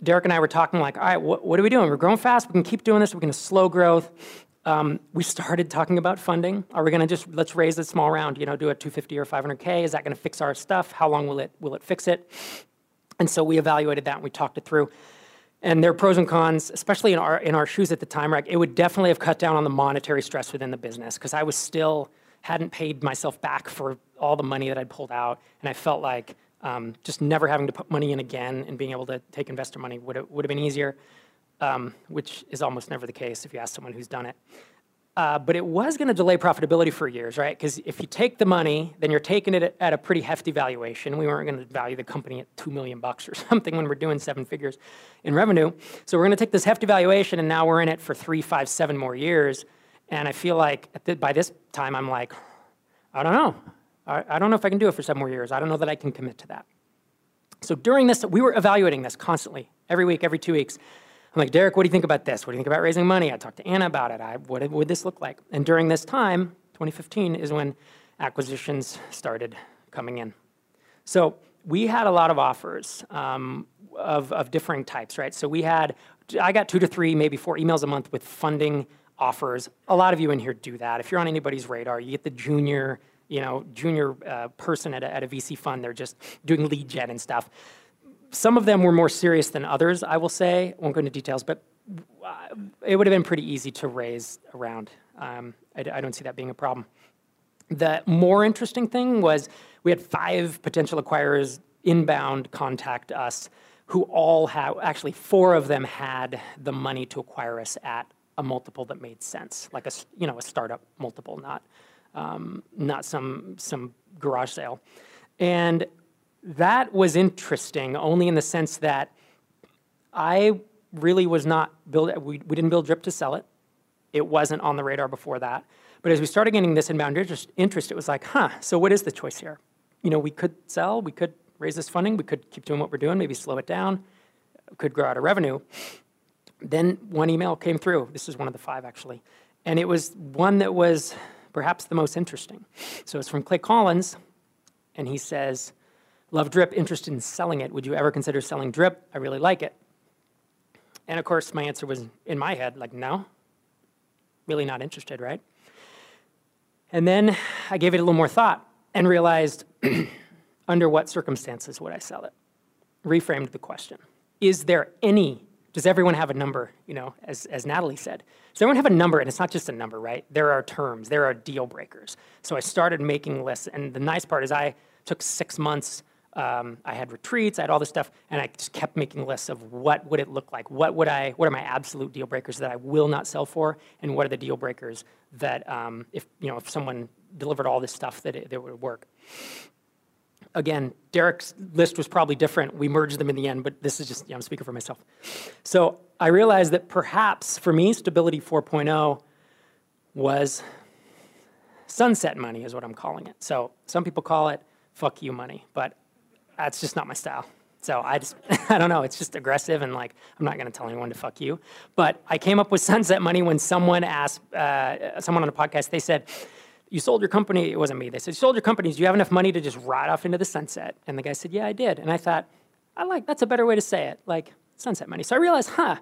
Derek and I were talking like, all right, what, what are we doing? We're growing fast. We can keep doing this. We're going to slow growth. Um, we started talking about funding. Are we going to just let's raise a small round? You know, do a 250 or 500k? Is that going to fix our stuff? How long will it will it fix it? And so we evaluated that and we talked it through. And there are pros and cons, especially in our in our shoes at the time. Right, it would definitely have cut down on the monetary stress within the business because I was still hadn't paid myself back for all the money that I'd pulled out, and I felt like um, just never having to put money in again and being able to take investor money would have, would have been easier, um, which is almost never the case if you ask someone who's done it. Uh, but it was going to delay profitability for years, right? Because if you take the money, then you're taking it at a pretty hefty valuation. We weren't going to value the company at two million bucks or [LAUGHS] something when we're doing seven figures in revenue. So we're going to take this hefty valuation, and now we're in it for three, five, seven more years. And I feel like the, by this time, I'm like, I don't know. I, I don't know if I can do it for seven more years. I don't know that I can commit to that. So during this, we were evaluating this constantly, every week, every two weeks. I'm like, Derek, what do you think about this? What do you think about raising money? I talked to Anna about it. I, what would this look like? And during this time, 2015, is when acquisitions started coming in. So we had a lot of offers um, of, of differing types, right? So we had, I got two to three, maybe four emails a month with funding offers. A lot of you in here do that. If you're on anybody's radar, you get the junior, you know, junior uh, person at a, at a VC fund. They're just doing lead gen and stuff some of them were more serious than others, I will say. I won't go into details, but uh, it would have been pretty easy to raise around. Um, I, I, don't see that being a problem. The more interesting thing was we had five potential acquirers inbound contact us who all had, actually, four of them had the money to acquire us at a multiple that made sense, like a, you know, a startup multiple, not, um, not some, some garage sale. And that was interesting only in the sense that I really was not build we, we didn't build drip to sell it. It wasn't on the radar before that. But as we started getting this inbound interest, interest, it was like, huh, so what is the choice here? You know, we could sell, we could raise this funding, we could keep doing what we're doing, maybe slow it down, could grow out of revenue. Then one email came through. This is one of the five actually. And it was one that was perhaps the most interesting. So it's from Clay Collins, and he says, Love drip, interested in selling it. Would you ever consider selling drip? I really like it. And of course, my answer was in my head, like, no, really not interested, right? And then I gave it a little more thought and realized [CLEARS THROAT] under what circumstances would I sell it? Reframed the question. Is there any, does everyone have a number, you know, as, as Natalie said? Does everyone have a number? And it's not just a number, right? There are terms, there are deal breakers. So I started making lists. And the nice part is I took six months um, I had retreats, I had all this stuff, and I just kept making lists of what would it look like. What would I? What are my absolute deal breakers that I will not sell for, and what are the deal breakers that um, if you know if someone delivered all this stuff that it, that would work. Again, Derek's list was probably different. We merged them in the end, but this is just, I'm speaking for myself. So I realized that perhaps for me, Stability 4.0 was sunset money, is what I'm calling it. So some people call it fuck you money, but that's just not my style. So I just, [LAUGHS] I don't know, it's just aggressive and like, I'm not gonna tell anyone to fuck you. But I came up with sunset money when someone asked, uh, someone on a podcast, they said, you sold your company, it wasn't me, they said, you sold your company, do you have enough money to just ride off into the sunset? And the guy said, yeah, I did. And I thought, I like, that's a better way to say it, like sunset money. So I realized, huh,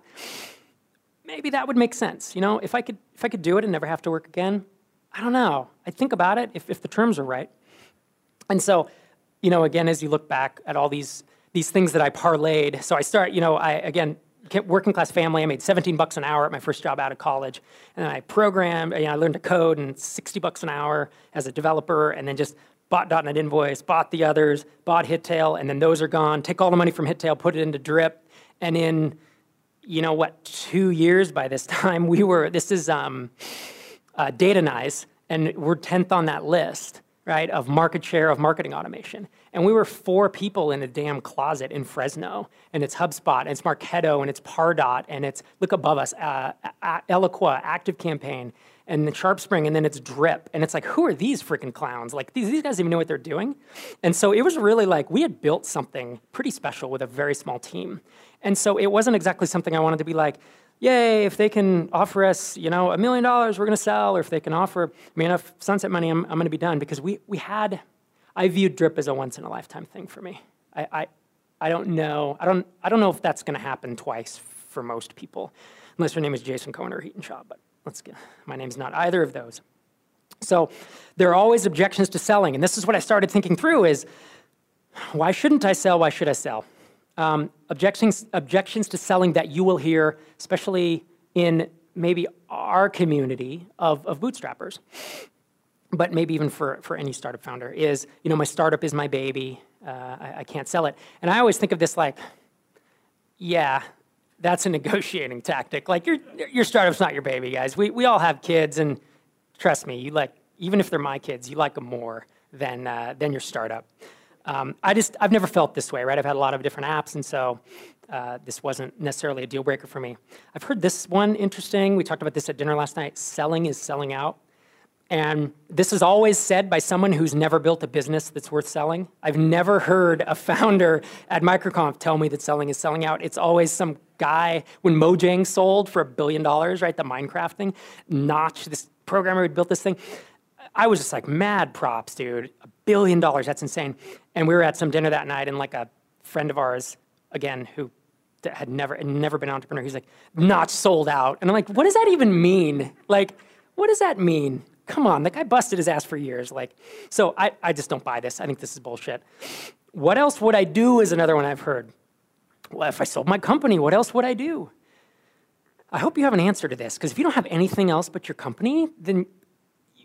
maybe that would make sense. You know, if I could, if I could do it and never have to work again, I don't know. I'd think about it if, if the terms are right. And so you know, again, as you look back at all these these things that I parlayed. So I start, you know, I again working class family. I made 17 bucks an hour at my first job out of college, and I programmed. You know, I learned to code and 60 bucks an hour as a developer, and then just bought .NET Invoice, bought the others, bought HitTail, and then those are gone. Take all the money from HitTail, put it into Drip, and in you know what, two years by this [LAUGHS] time, we were. This is um, uh, Datanyze, and we're 10th on that list right, of market share of marketing automation. And we were four people in a damn closet in Fresno, and it's HubSpot, and it's Marketo, and it's Pardot, and it's, look above us, uh, Eloqua, ActiveCampaign, and the SharpSpring, and then it's Drip. And it's like, who are these freaking clowns? Like, these, these guys even know what they're doing? And so it was really like, we had built something pretty special with a very small team. And so it wasn't exactly something I wanted to be like, yay, if they can offer us, you know, a million dollars, we're going to sell, or if they can offer me enough sunset money, I'm, I'm going to be done. Because we, we had, I viewed drip as a once in a lifetime thing for me. I, I, I don't know, I don't, I don't know if that's going to happen twice for most people, unless your name is Jason Cohen or Hiten Shah, but let's get, my name's not either of those. So there are always objections to selling, and this is what I started thinking through is, why shouldn't I sell, why should I sell? um, objections, objections to selling that you will hear, especially in maybe our community of, of bootstrappers, but maybe even for, for any startup founder, is, you know, my startup is my baby, uh, I, I can't sell it. And I always think of this like, yeah, that's a [LAUGHS] negotiating tactic. Like your your startup's not your baby, guys. We we all have kids, and trust me, you like even if they're my kids, you like them more than uh, than your startup. Um, I just, I've never felt this way, right? I've had a lot of different apps, and so uh, this wasn't necessarily a deal breaker for me. I've heard this one interesting. We talked about this at dinner last night. Selling is selling out. And this is always said by someone who's never built a business that's worth selling. I've never heard a founder at MicroConf tell me that selling is selling out. It's always some guy, when Mojang sold for a billion dollars, right, the Minecraft thing, Notch, this programmer who built this thing, I was just like, mad props, dude. A billion dollars, that's insane. And we were at some dinner that night, and like a friend of ours, again, who had never never been an entrepreneur, he's like, not sold out. And I'm like, what does that even mean? Like, what does that mean? Come on, the guy busted his ass for years. Like, so I, I just don't buy this. I think this is bullshit. What else would I do is another one I've heard. Well, if I sold my company, what else would I do? I hope you have an answer to this, because if you don't have anything else but your company, then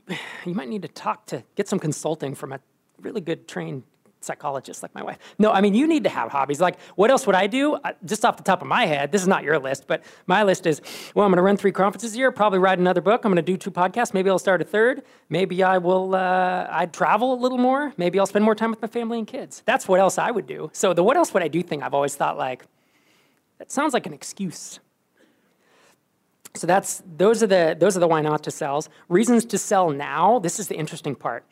[SIGHS] you might need to talk to get some consulting from a really good trained psychologist like my wife. No, I mean, you need to have hobbies. Like, what else would I do? just off the top of my head, this is not your list, but my list is well, I'm going to run three conferences a year, probably write another book. I'm going to do two podcasts. Maybe I'll start a third. Maybe I will, uh, I'd travel a little more. Maybe I'll spend more time with my family and kids. That's what else I would do. So, the what else would I do thing, I've always thought like, that sounds like an excuse. So that's those are the those are the why not to sells. Reasons to sell now. This is the interesting part.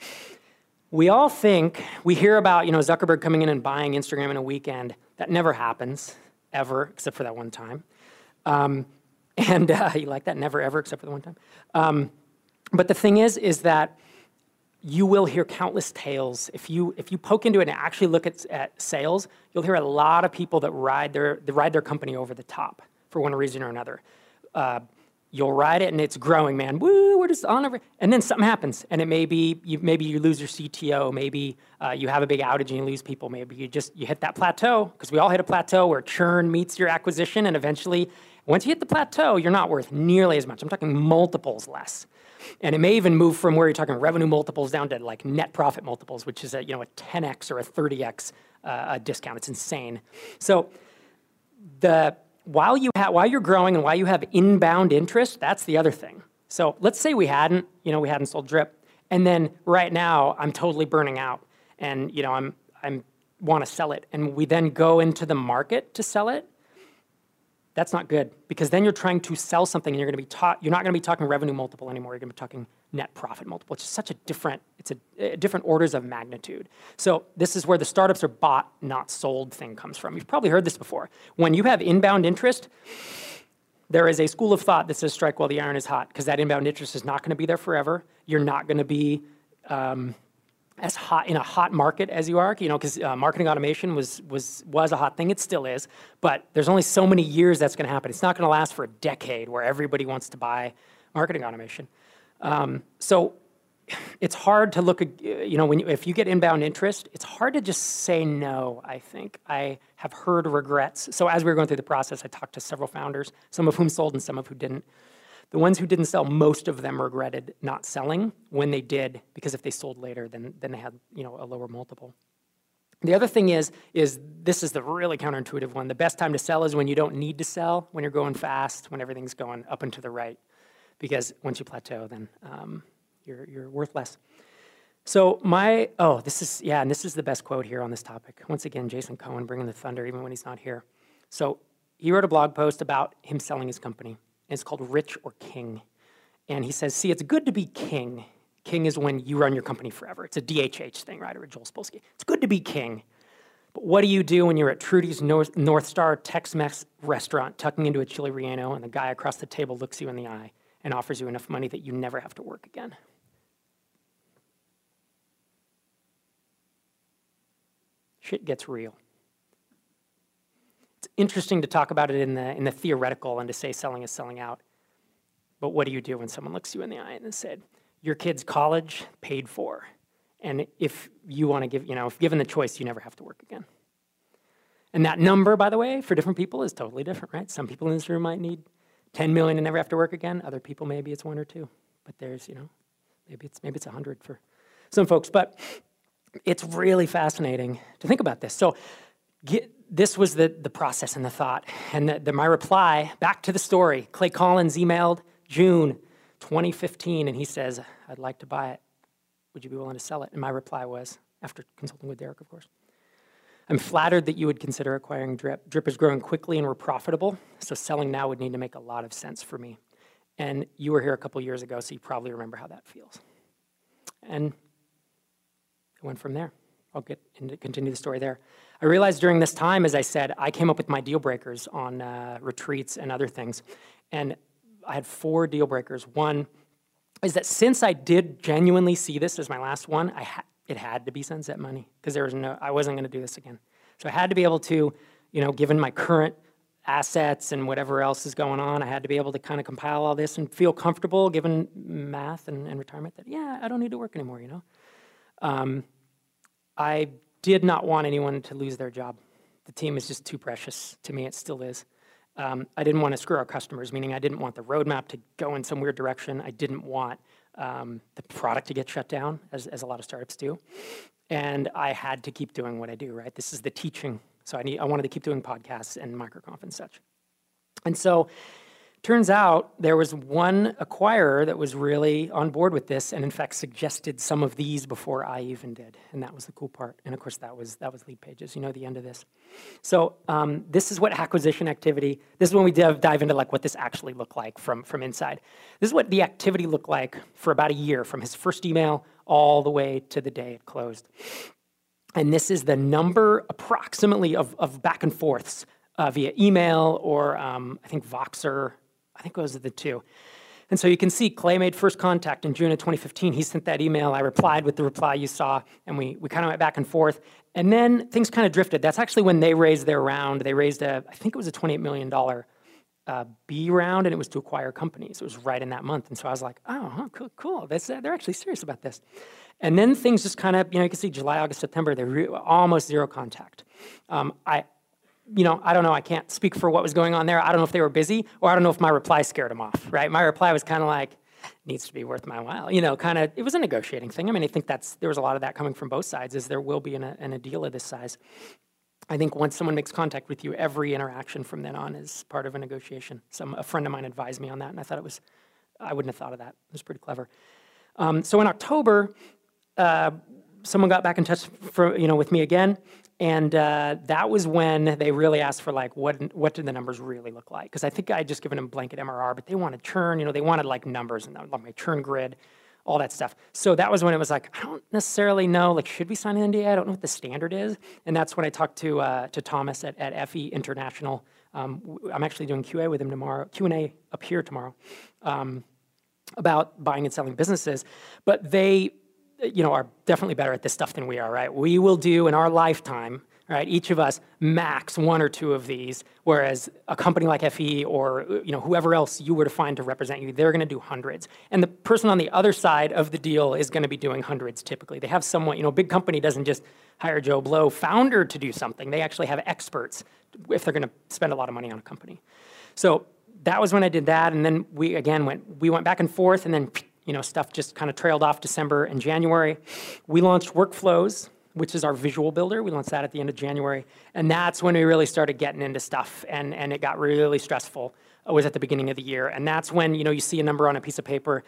We all think we hear about you know Zuckerberg coming in and buying Instagram in a weekend. That never happens ever, except for that one time. Um, [LAUGHS] and uh, you like that? Never ever, except for the one time. Um, but the thing is, is that you will hear countless tales. If you if you poke into it and actually look at, at sales, you'll hear a lot of people that ride their ride their company over the top for one reason or another uh, you'll ride it and it's growing, man. Woo, we're just on over. And then something happens, and it may be you, maybe you lose your CTO, maybe uh, you have a big outage and you lose people, maybe you just you hit that plateau because we all hit a plateau where churn meets your acquisition, and eventually, once you hit the plateau, you're not worth nearly as much. I'm talking multiples less. And it may even move from where you're talking revenue multiples down to like net profit multiples, which is a you know a 10x or a 30x uh, discount. It's insane. So the while, you ha- while you're growing and while you have inbound interest, that's the other thing. So let's say we hadn't, you know, we hadn't sold drip, and then right now I'm totally burning out, and you know I'm I'm want to sell it, and we then go into the market to sell it. That's not good because then you're trying to sell something and you're going to be taught. You're not going to be talking revenue multiple anymore. You're going to be talking net profit multiple. It's such a different, it's a, a, different orders of magnitude. So this is where the startups are bought, not sold thing comes from. You've probably heard this before. When you have inbound interest, there is a school of thought that says strike while the iron is hot, because that inbound interest is not going to be there forever. You're not going to be um, as hot in a hot market as you are, you know, because uh, marketing automation was was was a hot thing. It still is, but there's only so many years that's going to happen. It's not going to last for a decade where everybody wants to buy marketing automation. Um, so [LAUGHS] it's hard to look, you know, when you, if you get inbound interest, it's hard to just say no, I think. I have heard regrets. So as we were going through the process, I talked to several founders, some of whom sold and some of who didn't. The ones who didn't sell, most of them regretted not selling when they did, because if they sold later, then, then they had, you know, a lower multiple. The other thing is, is this is the really counterintuitive one. The best time to sell is when you don't need to sell, when you're going fast, when everything's going up and to the right because once you plateau, then um, you're, you're worth less. So my oh, this is yeah, and this is the best quote here on this topic. Once again, Jason Cohen bringing the thunder even when he's not here. So he wrote a blog post about him selling his company. It's called Rich or King, and he says, "See, it's good to be king. King is when you run your company forever. It's a DHH thing, right? Or a Joel Spolsky. It's good to be king." But what do you do when you're at Trudy's North, Star Tex-Mex restaurant, tucking into a chili relleno, and the guy across the table looks you in the eye and offers you enough money that you never have to work again? shit gets real. Interesting to talk about it in the, in the theoretical and to say selling is selling out. But what do you do when someone looks you in the eye and said, your kid's college paid for, and if you want to give, you know, if given the choice, you never have to work again. And that number, by the way, for different people is totally different, right? Some people in this room might need 10 million and never have to work again. Other people, maybe it's one or two. But there's, you know, maybe it's maybe it's 100 for some folks. But it's really fascinating to think about this. So, get, this was the, the process and the thought. And the, the, my reply back to the story Clay Collins emailed June 2015, and he says, I'd like to buy it. Would you be willing to sell it? And my reply was, after consulting with Derek, of course, I'm flattered that you would consider acquiring Drip. Drip is growing quickly and we're profitable, so selling now would need to make a lot of sense for me. And you were here a couple years ago, so you probably remember how that feels. And it went from there. I'll get into continue the story there. I realized during this time, as I said, I came up with my deal breakers on uh, retreats and other things. And I had four deal breakers. One is that since I did genuinely see this as my last one, I ha- it had to be sunset money because there was no, I wasn't going to do this again. So I had to be able to, you know, given my current assets and whatever else is going on, I had to be able to kind of compile all this and feel comfortable, given math and, and retirement, that yeah, I don't need to work anymore, you know. Um, I did not want anyone to lose their job. The team is just too precious to me. It still is. Um, I didn't want to screw our customers, meaning I didn't want the roadmap to go in some weird direction. I didn't want um, the product to get shut down, as, as a lot of startups do. And I had to keep doing what I do, right? This is the teaching. So I, need, I wanted to keep doing podcasts and microconf and such. And so Turns out there was one acquirer that was really on board with this and in fact suggested some of these before I even did. And that was the cool part. And of course that was that was Leadpages, you know the end of this. So um, this is what acquisition activity, this is when we dive, dive into like what this actually looked like from, from inside. This is what the activity looked like for about a year from his first email all the way to the day it closed. And this is the number approximately of, of back and forths uh, via email or um, I think Voxer I think those are the two. And so you can see Clay made first contact in June of 2015. He sent that email. I replied with the reply you saw, and we, we kind of went back and forth. And then things kind of drifted. That's actually when they raised their round. They raised a, I think it was a $28 million uh, B round, and it was to acquire companies. It was right in that month. And so I was like, oh, huh, cool, cool. Uh, they're actually serious about this. And then things just kind of, you know, you can see July, August, September, they're re- almost zero contact. Um, I, you know, I don't know, I can't speak for what was going on there. I don't know if they were busy, or I don't know if my reply scared them off, right? My reply was kind of like, needs to be worth my while. You know, kind of, it was a negotiating thing. I mean, I think that's, there was a lot of that coming from both sides, as there will be in a, in a deal of this size. I think once someone makes contact with you, every interaction from then on is part of a negotiation. Some, a friend of mine advised me on that, and I thought it was, I wouldn't have thought of that. It was pretty clever. Um, so in October, uh, someone got back in touch for, you know, with me again, and uh, that was when they really asked for like what what did the numbers really look like? Because I think I had just given them blanket MRR, but they wanted churn. You know, they wanted like numbers and like my churn grid, all that stuff. So that was when it was like I don't necessarily know. Like, should we sign an NDA? I don't know what the standard is. And that's when I talked to uh, to Thomas at, at FE International. Um, I'm actually doing QA with him tomorrow. Q and A up here tomorrow. Um, about buying and selling businesses, but they you know, are definitely better at this stuff than we are, right? We will do in our lifetime, right, each of us max one or two of these, whereas a company like FE or you know whoever else you were to find to represent you, they're going to do hundreds. And the person on the other side of the deal is going to be doing hundreds typically. They have someone, you know, big company doesn't just hire Joe Blow, founder, to do something. They actually have experts if they're going to spend a lot of money on a company. So that was when I did that, and then we again went we went back and forth, and then you know, stuff just kind of trailed off December and January. We launched Workflows, which is our visual builder. We launched that at the end of January. And that's when we really started getting into stuff and, and it got really stressful. It was at the beginning of the year. And that's when, you know, you see a number on a piece of paper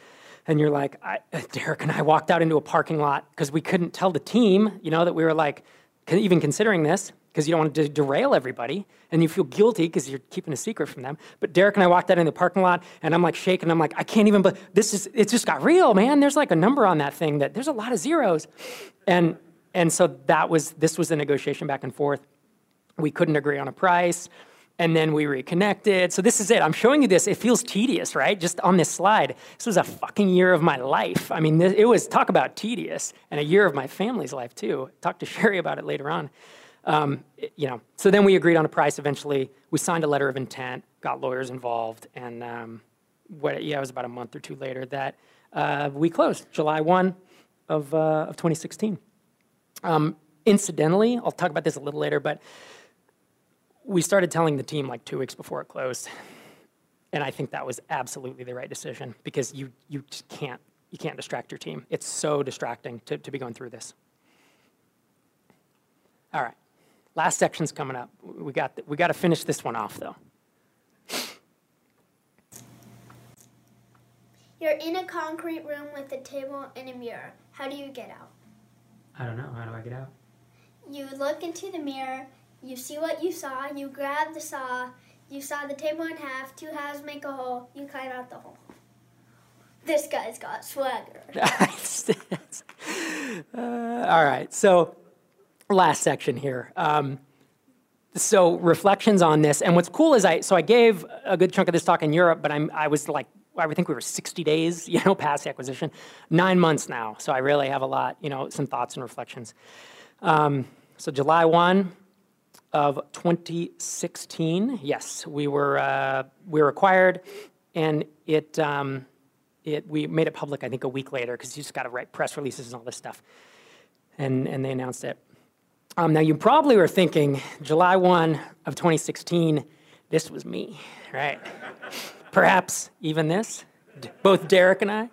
and you're like, [LAUGHS] Derek and I walked out into a parking lot because we couldn't tell the team, you know, that we were like even considering this because you don't want to derail everybody and you feel guilty because you're keeping a secret from them. But Derek and I walked out in the parking lot and I'm like shaking. I'm like, I can't even, but this is, it just got real, man. There's like a number on that thing that there's a lot of zeros. And, and so that was, this was the negotiation back and forth. We couldn't agree on a price and then we reconnected. So this is it. I'm showing you this. It feels tedious, right? Just on this slide. This was a fucking year of my life. I mean, it was talk about tedious and a year of my family's life too. Talk to Sherry about it later on. Um, you know, so then we agreed on a price. Eventually, we signed a letter of intent, got lawyers involved, and um, what? Yeah, it was about a month or two later that uh, we closed, July one of uh, of 2016. Um, incidentally, I'll talk about this a little later, but we started telling the team like two weeks before it closed. And I think that was absolutely the right decision because you, you can't, you can't distract your team. It's so distracting to, to be going through this. All right, last section's coming up. We got, we got to finish this one off though. You're in a concrete room with a table and a mirror. How do you get out? I don't know. How do I get out? You look into the mirror you see what you saw, you grab the saw, you saw the table in half, two halves make a hole, you climb out the hole. This guy's got swagger. [LAUGHS] [LAUGHS] uh, all right, so last section here. Um, so reflections on this, and what's cool is I so I gave a good chunk of this talk in Europe, but I'm I was like I think we were 60 days, [LAUGHS] you know, past the acquisition, nine months now. So I really have a lot, you know, some thoughts and reflections. Um, so July 1, of 2016. Yes, we were uh, we were acquired, and it um, it we made it public. I think a week later because you just got to write press releases and all this stuff, and and they announced it. Um, now you probably were thinking July 1 of 2016. This was me, right? Perhaps even this, both Derek and I.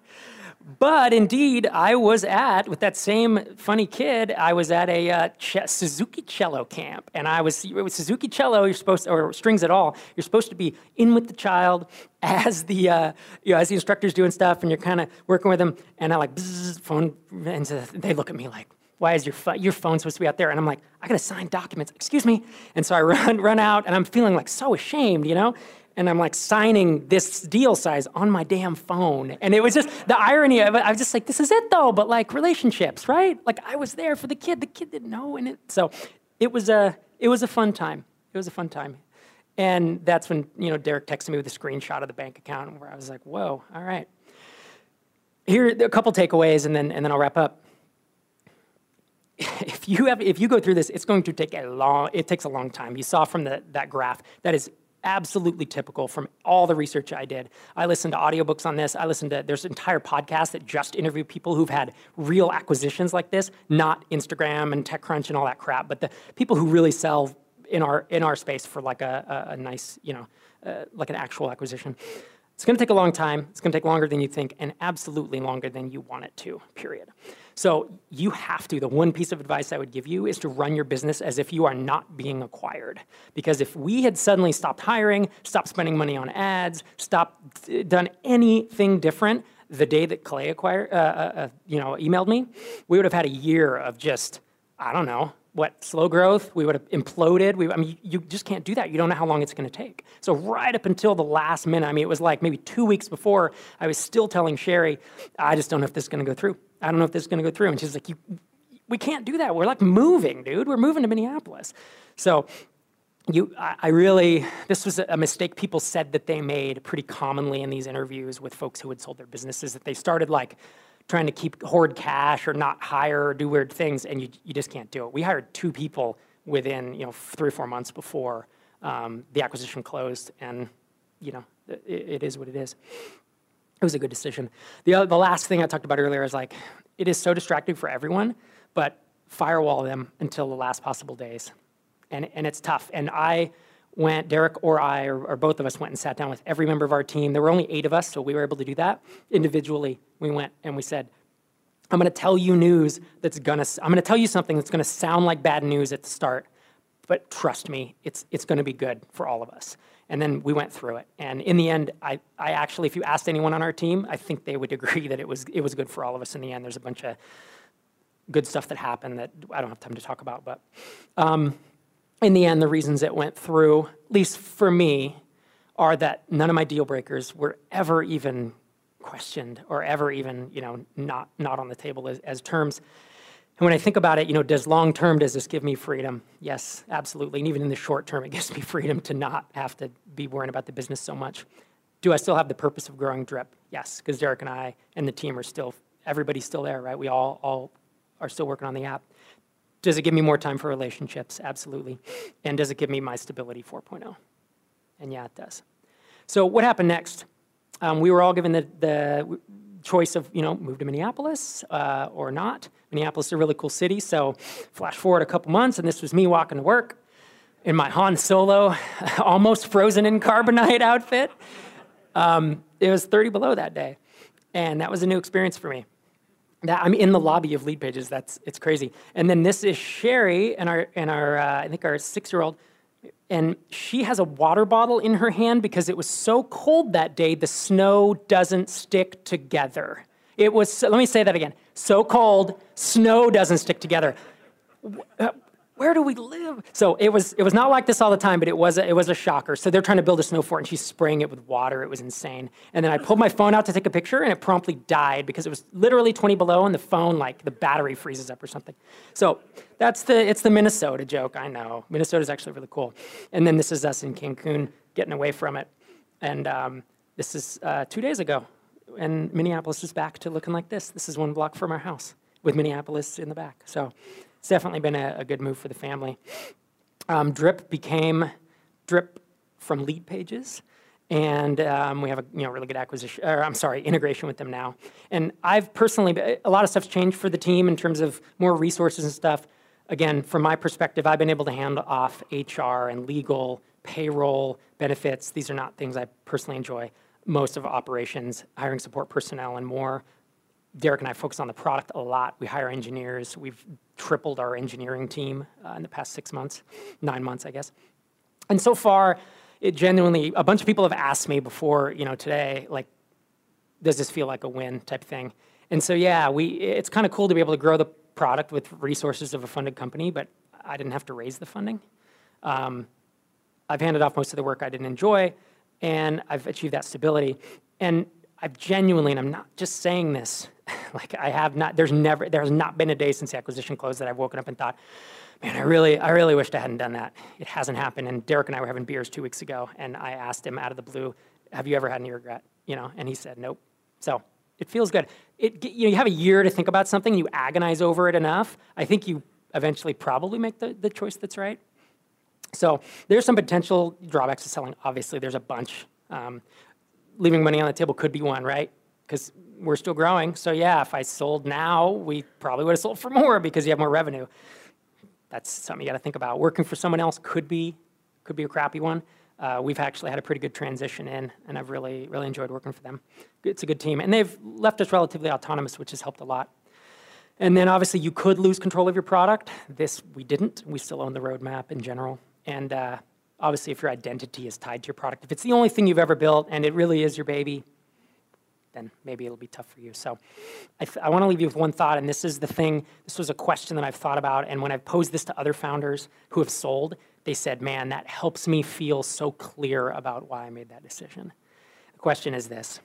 But indeed, I was at with that same funny kid. I was at a uh, Suzuki cello camp, and I was with Suzuki cello. You're supposed to, or strings at all. You're supposed to be in with the child [LAUGHS] as the uh, you know as the instructor's doing stuff, and you're kind of working with them. And I like phone, and they look at me like, why is your, your phone supposed to be out there? And I'm like, I gotta sign documents, excuse me. And so I [LAUGHS] run, run out and I'm feeling like so ashamed, you know? and I'm like signing this deal size on my damn phone. And it was just the irony of it. I was just like, this is it though, but like relationships, right? Like I was there for the kid. The kid didn't know. And it, so it was a, it was a fun time. It was a fun time. And that's when, you know, Derek texted me with a screenshot of the bank account where I was like, whoa, all right. Here are a couple takeaways and then, and then I'll wrap up. If you have, if you go through this, it's going to take a long, it takes a long time. You saw from the, that graph, that is absolutely typical from all the research I did. I listened to audiobooks on this. I listened to, there's entire podcasts that just interview people who've had real acquisitions like this, not Instagram and TechCrunch and all that crap, but the people who really sell in our, in our space for like a, a, a nice, you know, uh, like an actual acquisition. It's going to take a long time. It's going to take longer than you think, and absolutely longer than you want it to, period. So you have to. The one piece of advice I would give you is to run your business as if you are not being acquired. Because if we had suddenly stopped hiring, stopped spending money on ads, stopped done anything different the day that Clay acquired, uh, uh, uh, you know, emailed me, we would have had a year of just, I don't know, what slow growth? We would have imploded. We, i mean you just can't do that. You don't know how long it's going to take. So right up until the last minute i mean it was like maybe two weeks before i was still telling sherry i just don't know if this is going to go through. I don't know if this is going to go through. And she's like you, we can't do that. We're like moving dude. We're moving to minneapolis. So you, I really, this was a mistake people said that they made pretty commonly in these interviews with folks who had sold their businesses that they started like trying to keep hoard cash or not hire or do weird things, and you, you just can't do it. We hired two people within you know three or four months before um, the acquisition closed, and you know it, it is what it is. It was a good decision. The, the last thing I talked about earlier is like it is so distracting for everyone, but firewall them until the last possible days, and and it's tough. And I went, Derek or I, or, or, both of us went and sat down with every member of our team. There were only eight of us, so we were able to do that. Individually, we went and we said, I'm to tell you news that's to, I'm to tell you something that's to sound like bad news at the start, but trust me, it's, it's to be good for all of us. And then we went through it. And in the end, I, I actually, if you asked anyone on our team, I think they would [LAUGHS] agree that it was, it was good for all of us in the end. There's a bunch of good stuff that happened that I don't have time to talk about. But um, in the end, the reasons it went through, at least for me, are that none of my deal breakers were ever even questioned or ever even, you know, not, not on the table as, as terms. And when I think about it, you know, does long term, does this give me freedom? Yes, absolutely. And even in the short term, it [LAUGHS] gives me freedom to not have to be worrying about the business so much. Do I still have the purpose of growing Drip? Yes, because Derek and I and the team are still, everybody's still there, right? We all, all are still working on the app. Does it give me more time for relationships? Absolutely. And does it give me my stability 4.0? And yeah, it does. So what happened next? Um, we were all given the, the choice of, you know, move to Minneapolis uh, or not. Minneapolis is a really cool city. So flash forward a couple months, and this was me walking to work in my Han Solo, [LAUGHS] almost frozen in carbonite outfit. Um, it was 30 below that day, and that was a new experience for me. That I'm in the lobby of Leadpages. That's it's crazy. And then this is Sherry and our and our uh, I think our six year old and she has a water bottle in her hand because it was so cold that day, the snow doesn't stick together. It was, let me say that again so cold, snow doesn't stick together. Where do we live? So it was, it was not like this all the time, but it was, a, it was a shocker. So they're trying to build a snow fort and she's spraying it with water. It was insane. And then I pulled my phone out to take a picture and it promptly died because it was literally 20 below and the phone, like the battery freezes up or something. So that's the, it's the Minnesota joke, I know. Minnesota is actually really cool. And then this is us in Cancun getting away from it. And um, this is uh, two days ago. And Minneapolis is back to looking like this. This is one block from our house with Minneapolis in the back. So it's definitely been a, a good move for the family. Um, Drip became Drip from Leadpages, and um, we have a you know really good acquisition. Or I'm sorry, integration with them now. And I've personally a lot of stuff's changed for the team in terms of more resources and stuff. Again, from my perspective, I've been able to hand off HR and legal, payroll, benefits. These are not things I personally enjoy. Most of operations, hiring support personnel, and more. Derek and I focus on the product a lot. We hire engineers. We've tripled our engineering team uh, in the past six months, nine months, I guess. And so far, it genuinely, a bunch of people have asked me before, you know, today, like, does this feel like a win type thing? And so, yeah, we, it's kind of cool to be able to grow the product with resources of a funded company, but I didn't have to raise the funding. Um, I've handed off most of the work I didn't enjoy, and I've achieved that stability. And I've genuinely, and I'm not just saying this, [LAUGHS] like I have not, there's never, there has not been a day since the acquisition closed that I've woken up and thought, man, I really, I really wished I hadn't done that. It hasn't happened. And Derek and I were having beers two weeks ago, and I asked him out of the blue, have you ever had any regret? You know, and he said, nope. So it feels good. It, you know, you have a year to think about something, you agonize over it enough. I think you eventually probably make the, the choice that's right. So there's some potential drawbacks to selling. Obviously, there's a bunch. Um, leaving money on the table could be one, right? Because we're still growing. So yeah, if I sold now, we probably would have sold for more because you have more revenue. That's something you got to think about. Working for someone else could be could be a crappy one. Uh, we've actually had a pretty good transition in, and I've really really enjoyed working for them. It's a good team, and they've left us relatively autonomous, which has helped a lot. And then obviously you could lose control of your product. This we didn't. We still own the roadmap in general, and uh, obviously if your identity is tied to your product, if it's the only thing you've ever built and it really is your baby, then maybe it'll be tough for you. So I, I want to leave you with one thought, and this is the thing, this was a question that I've thought about, and when I've posed this to other founders who have sold, they said, man, that helps me feel so clear about why I made that decision. The question is this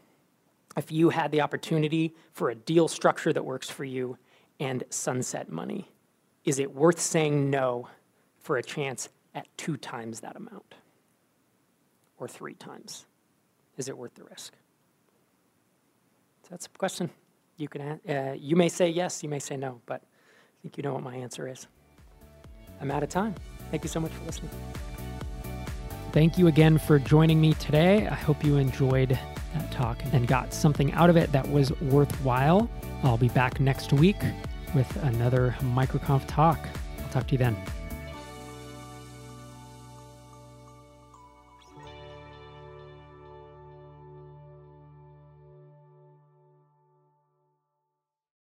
if you had the opportunity for a deal structure that works for you and sunset money, is it worth saying no for a chance at two times that amount or three times? Is it worth the risk? That's a question. You can uh, you may say yes, you may say no, but I think you know what my answer is. I'm out of time. Thank you so much for listening. Thank you again for joining me today. I hope you enjoyed that talk and got something out of it that was worthwhile. I'll be back next week with another MicroConf talk. I'll talk to you then.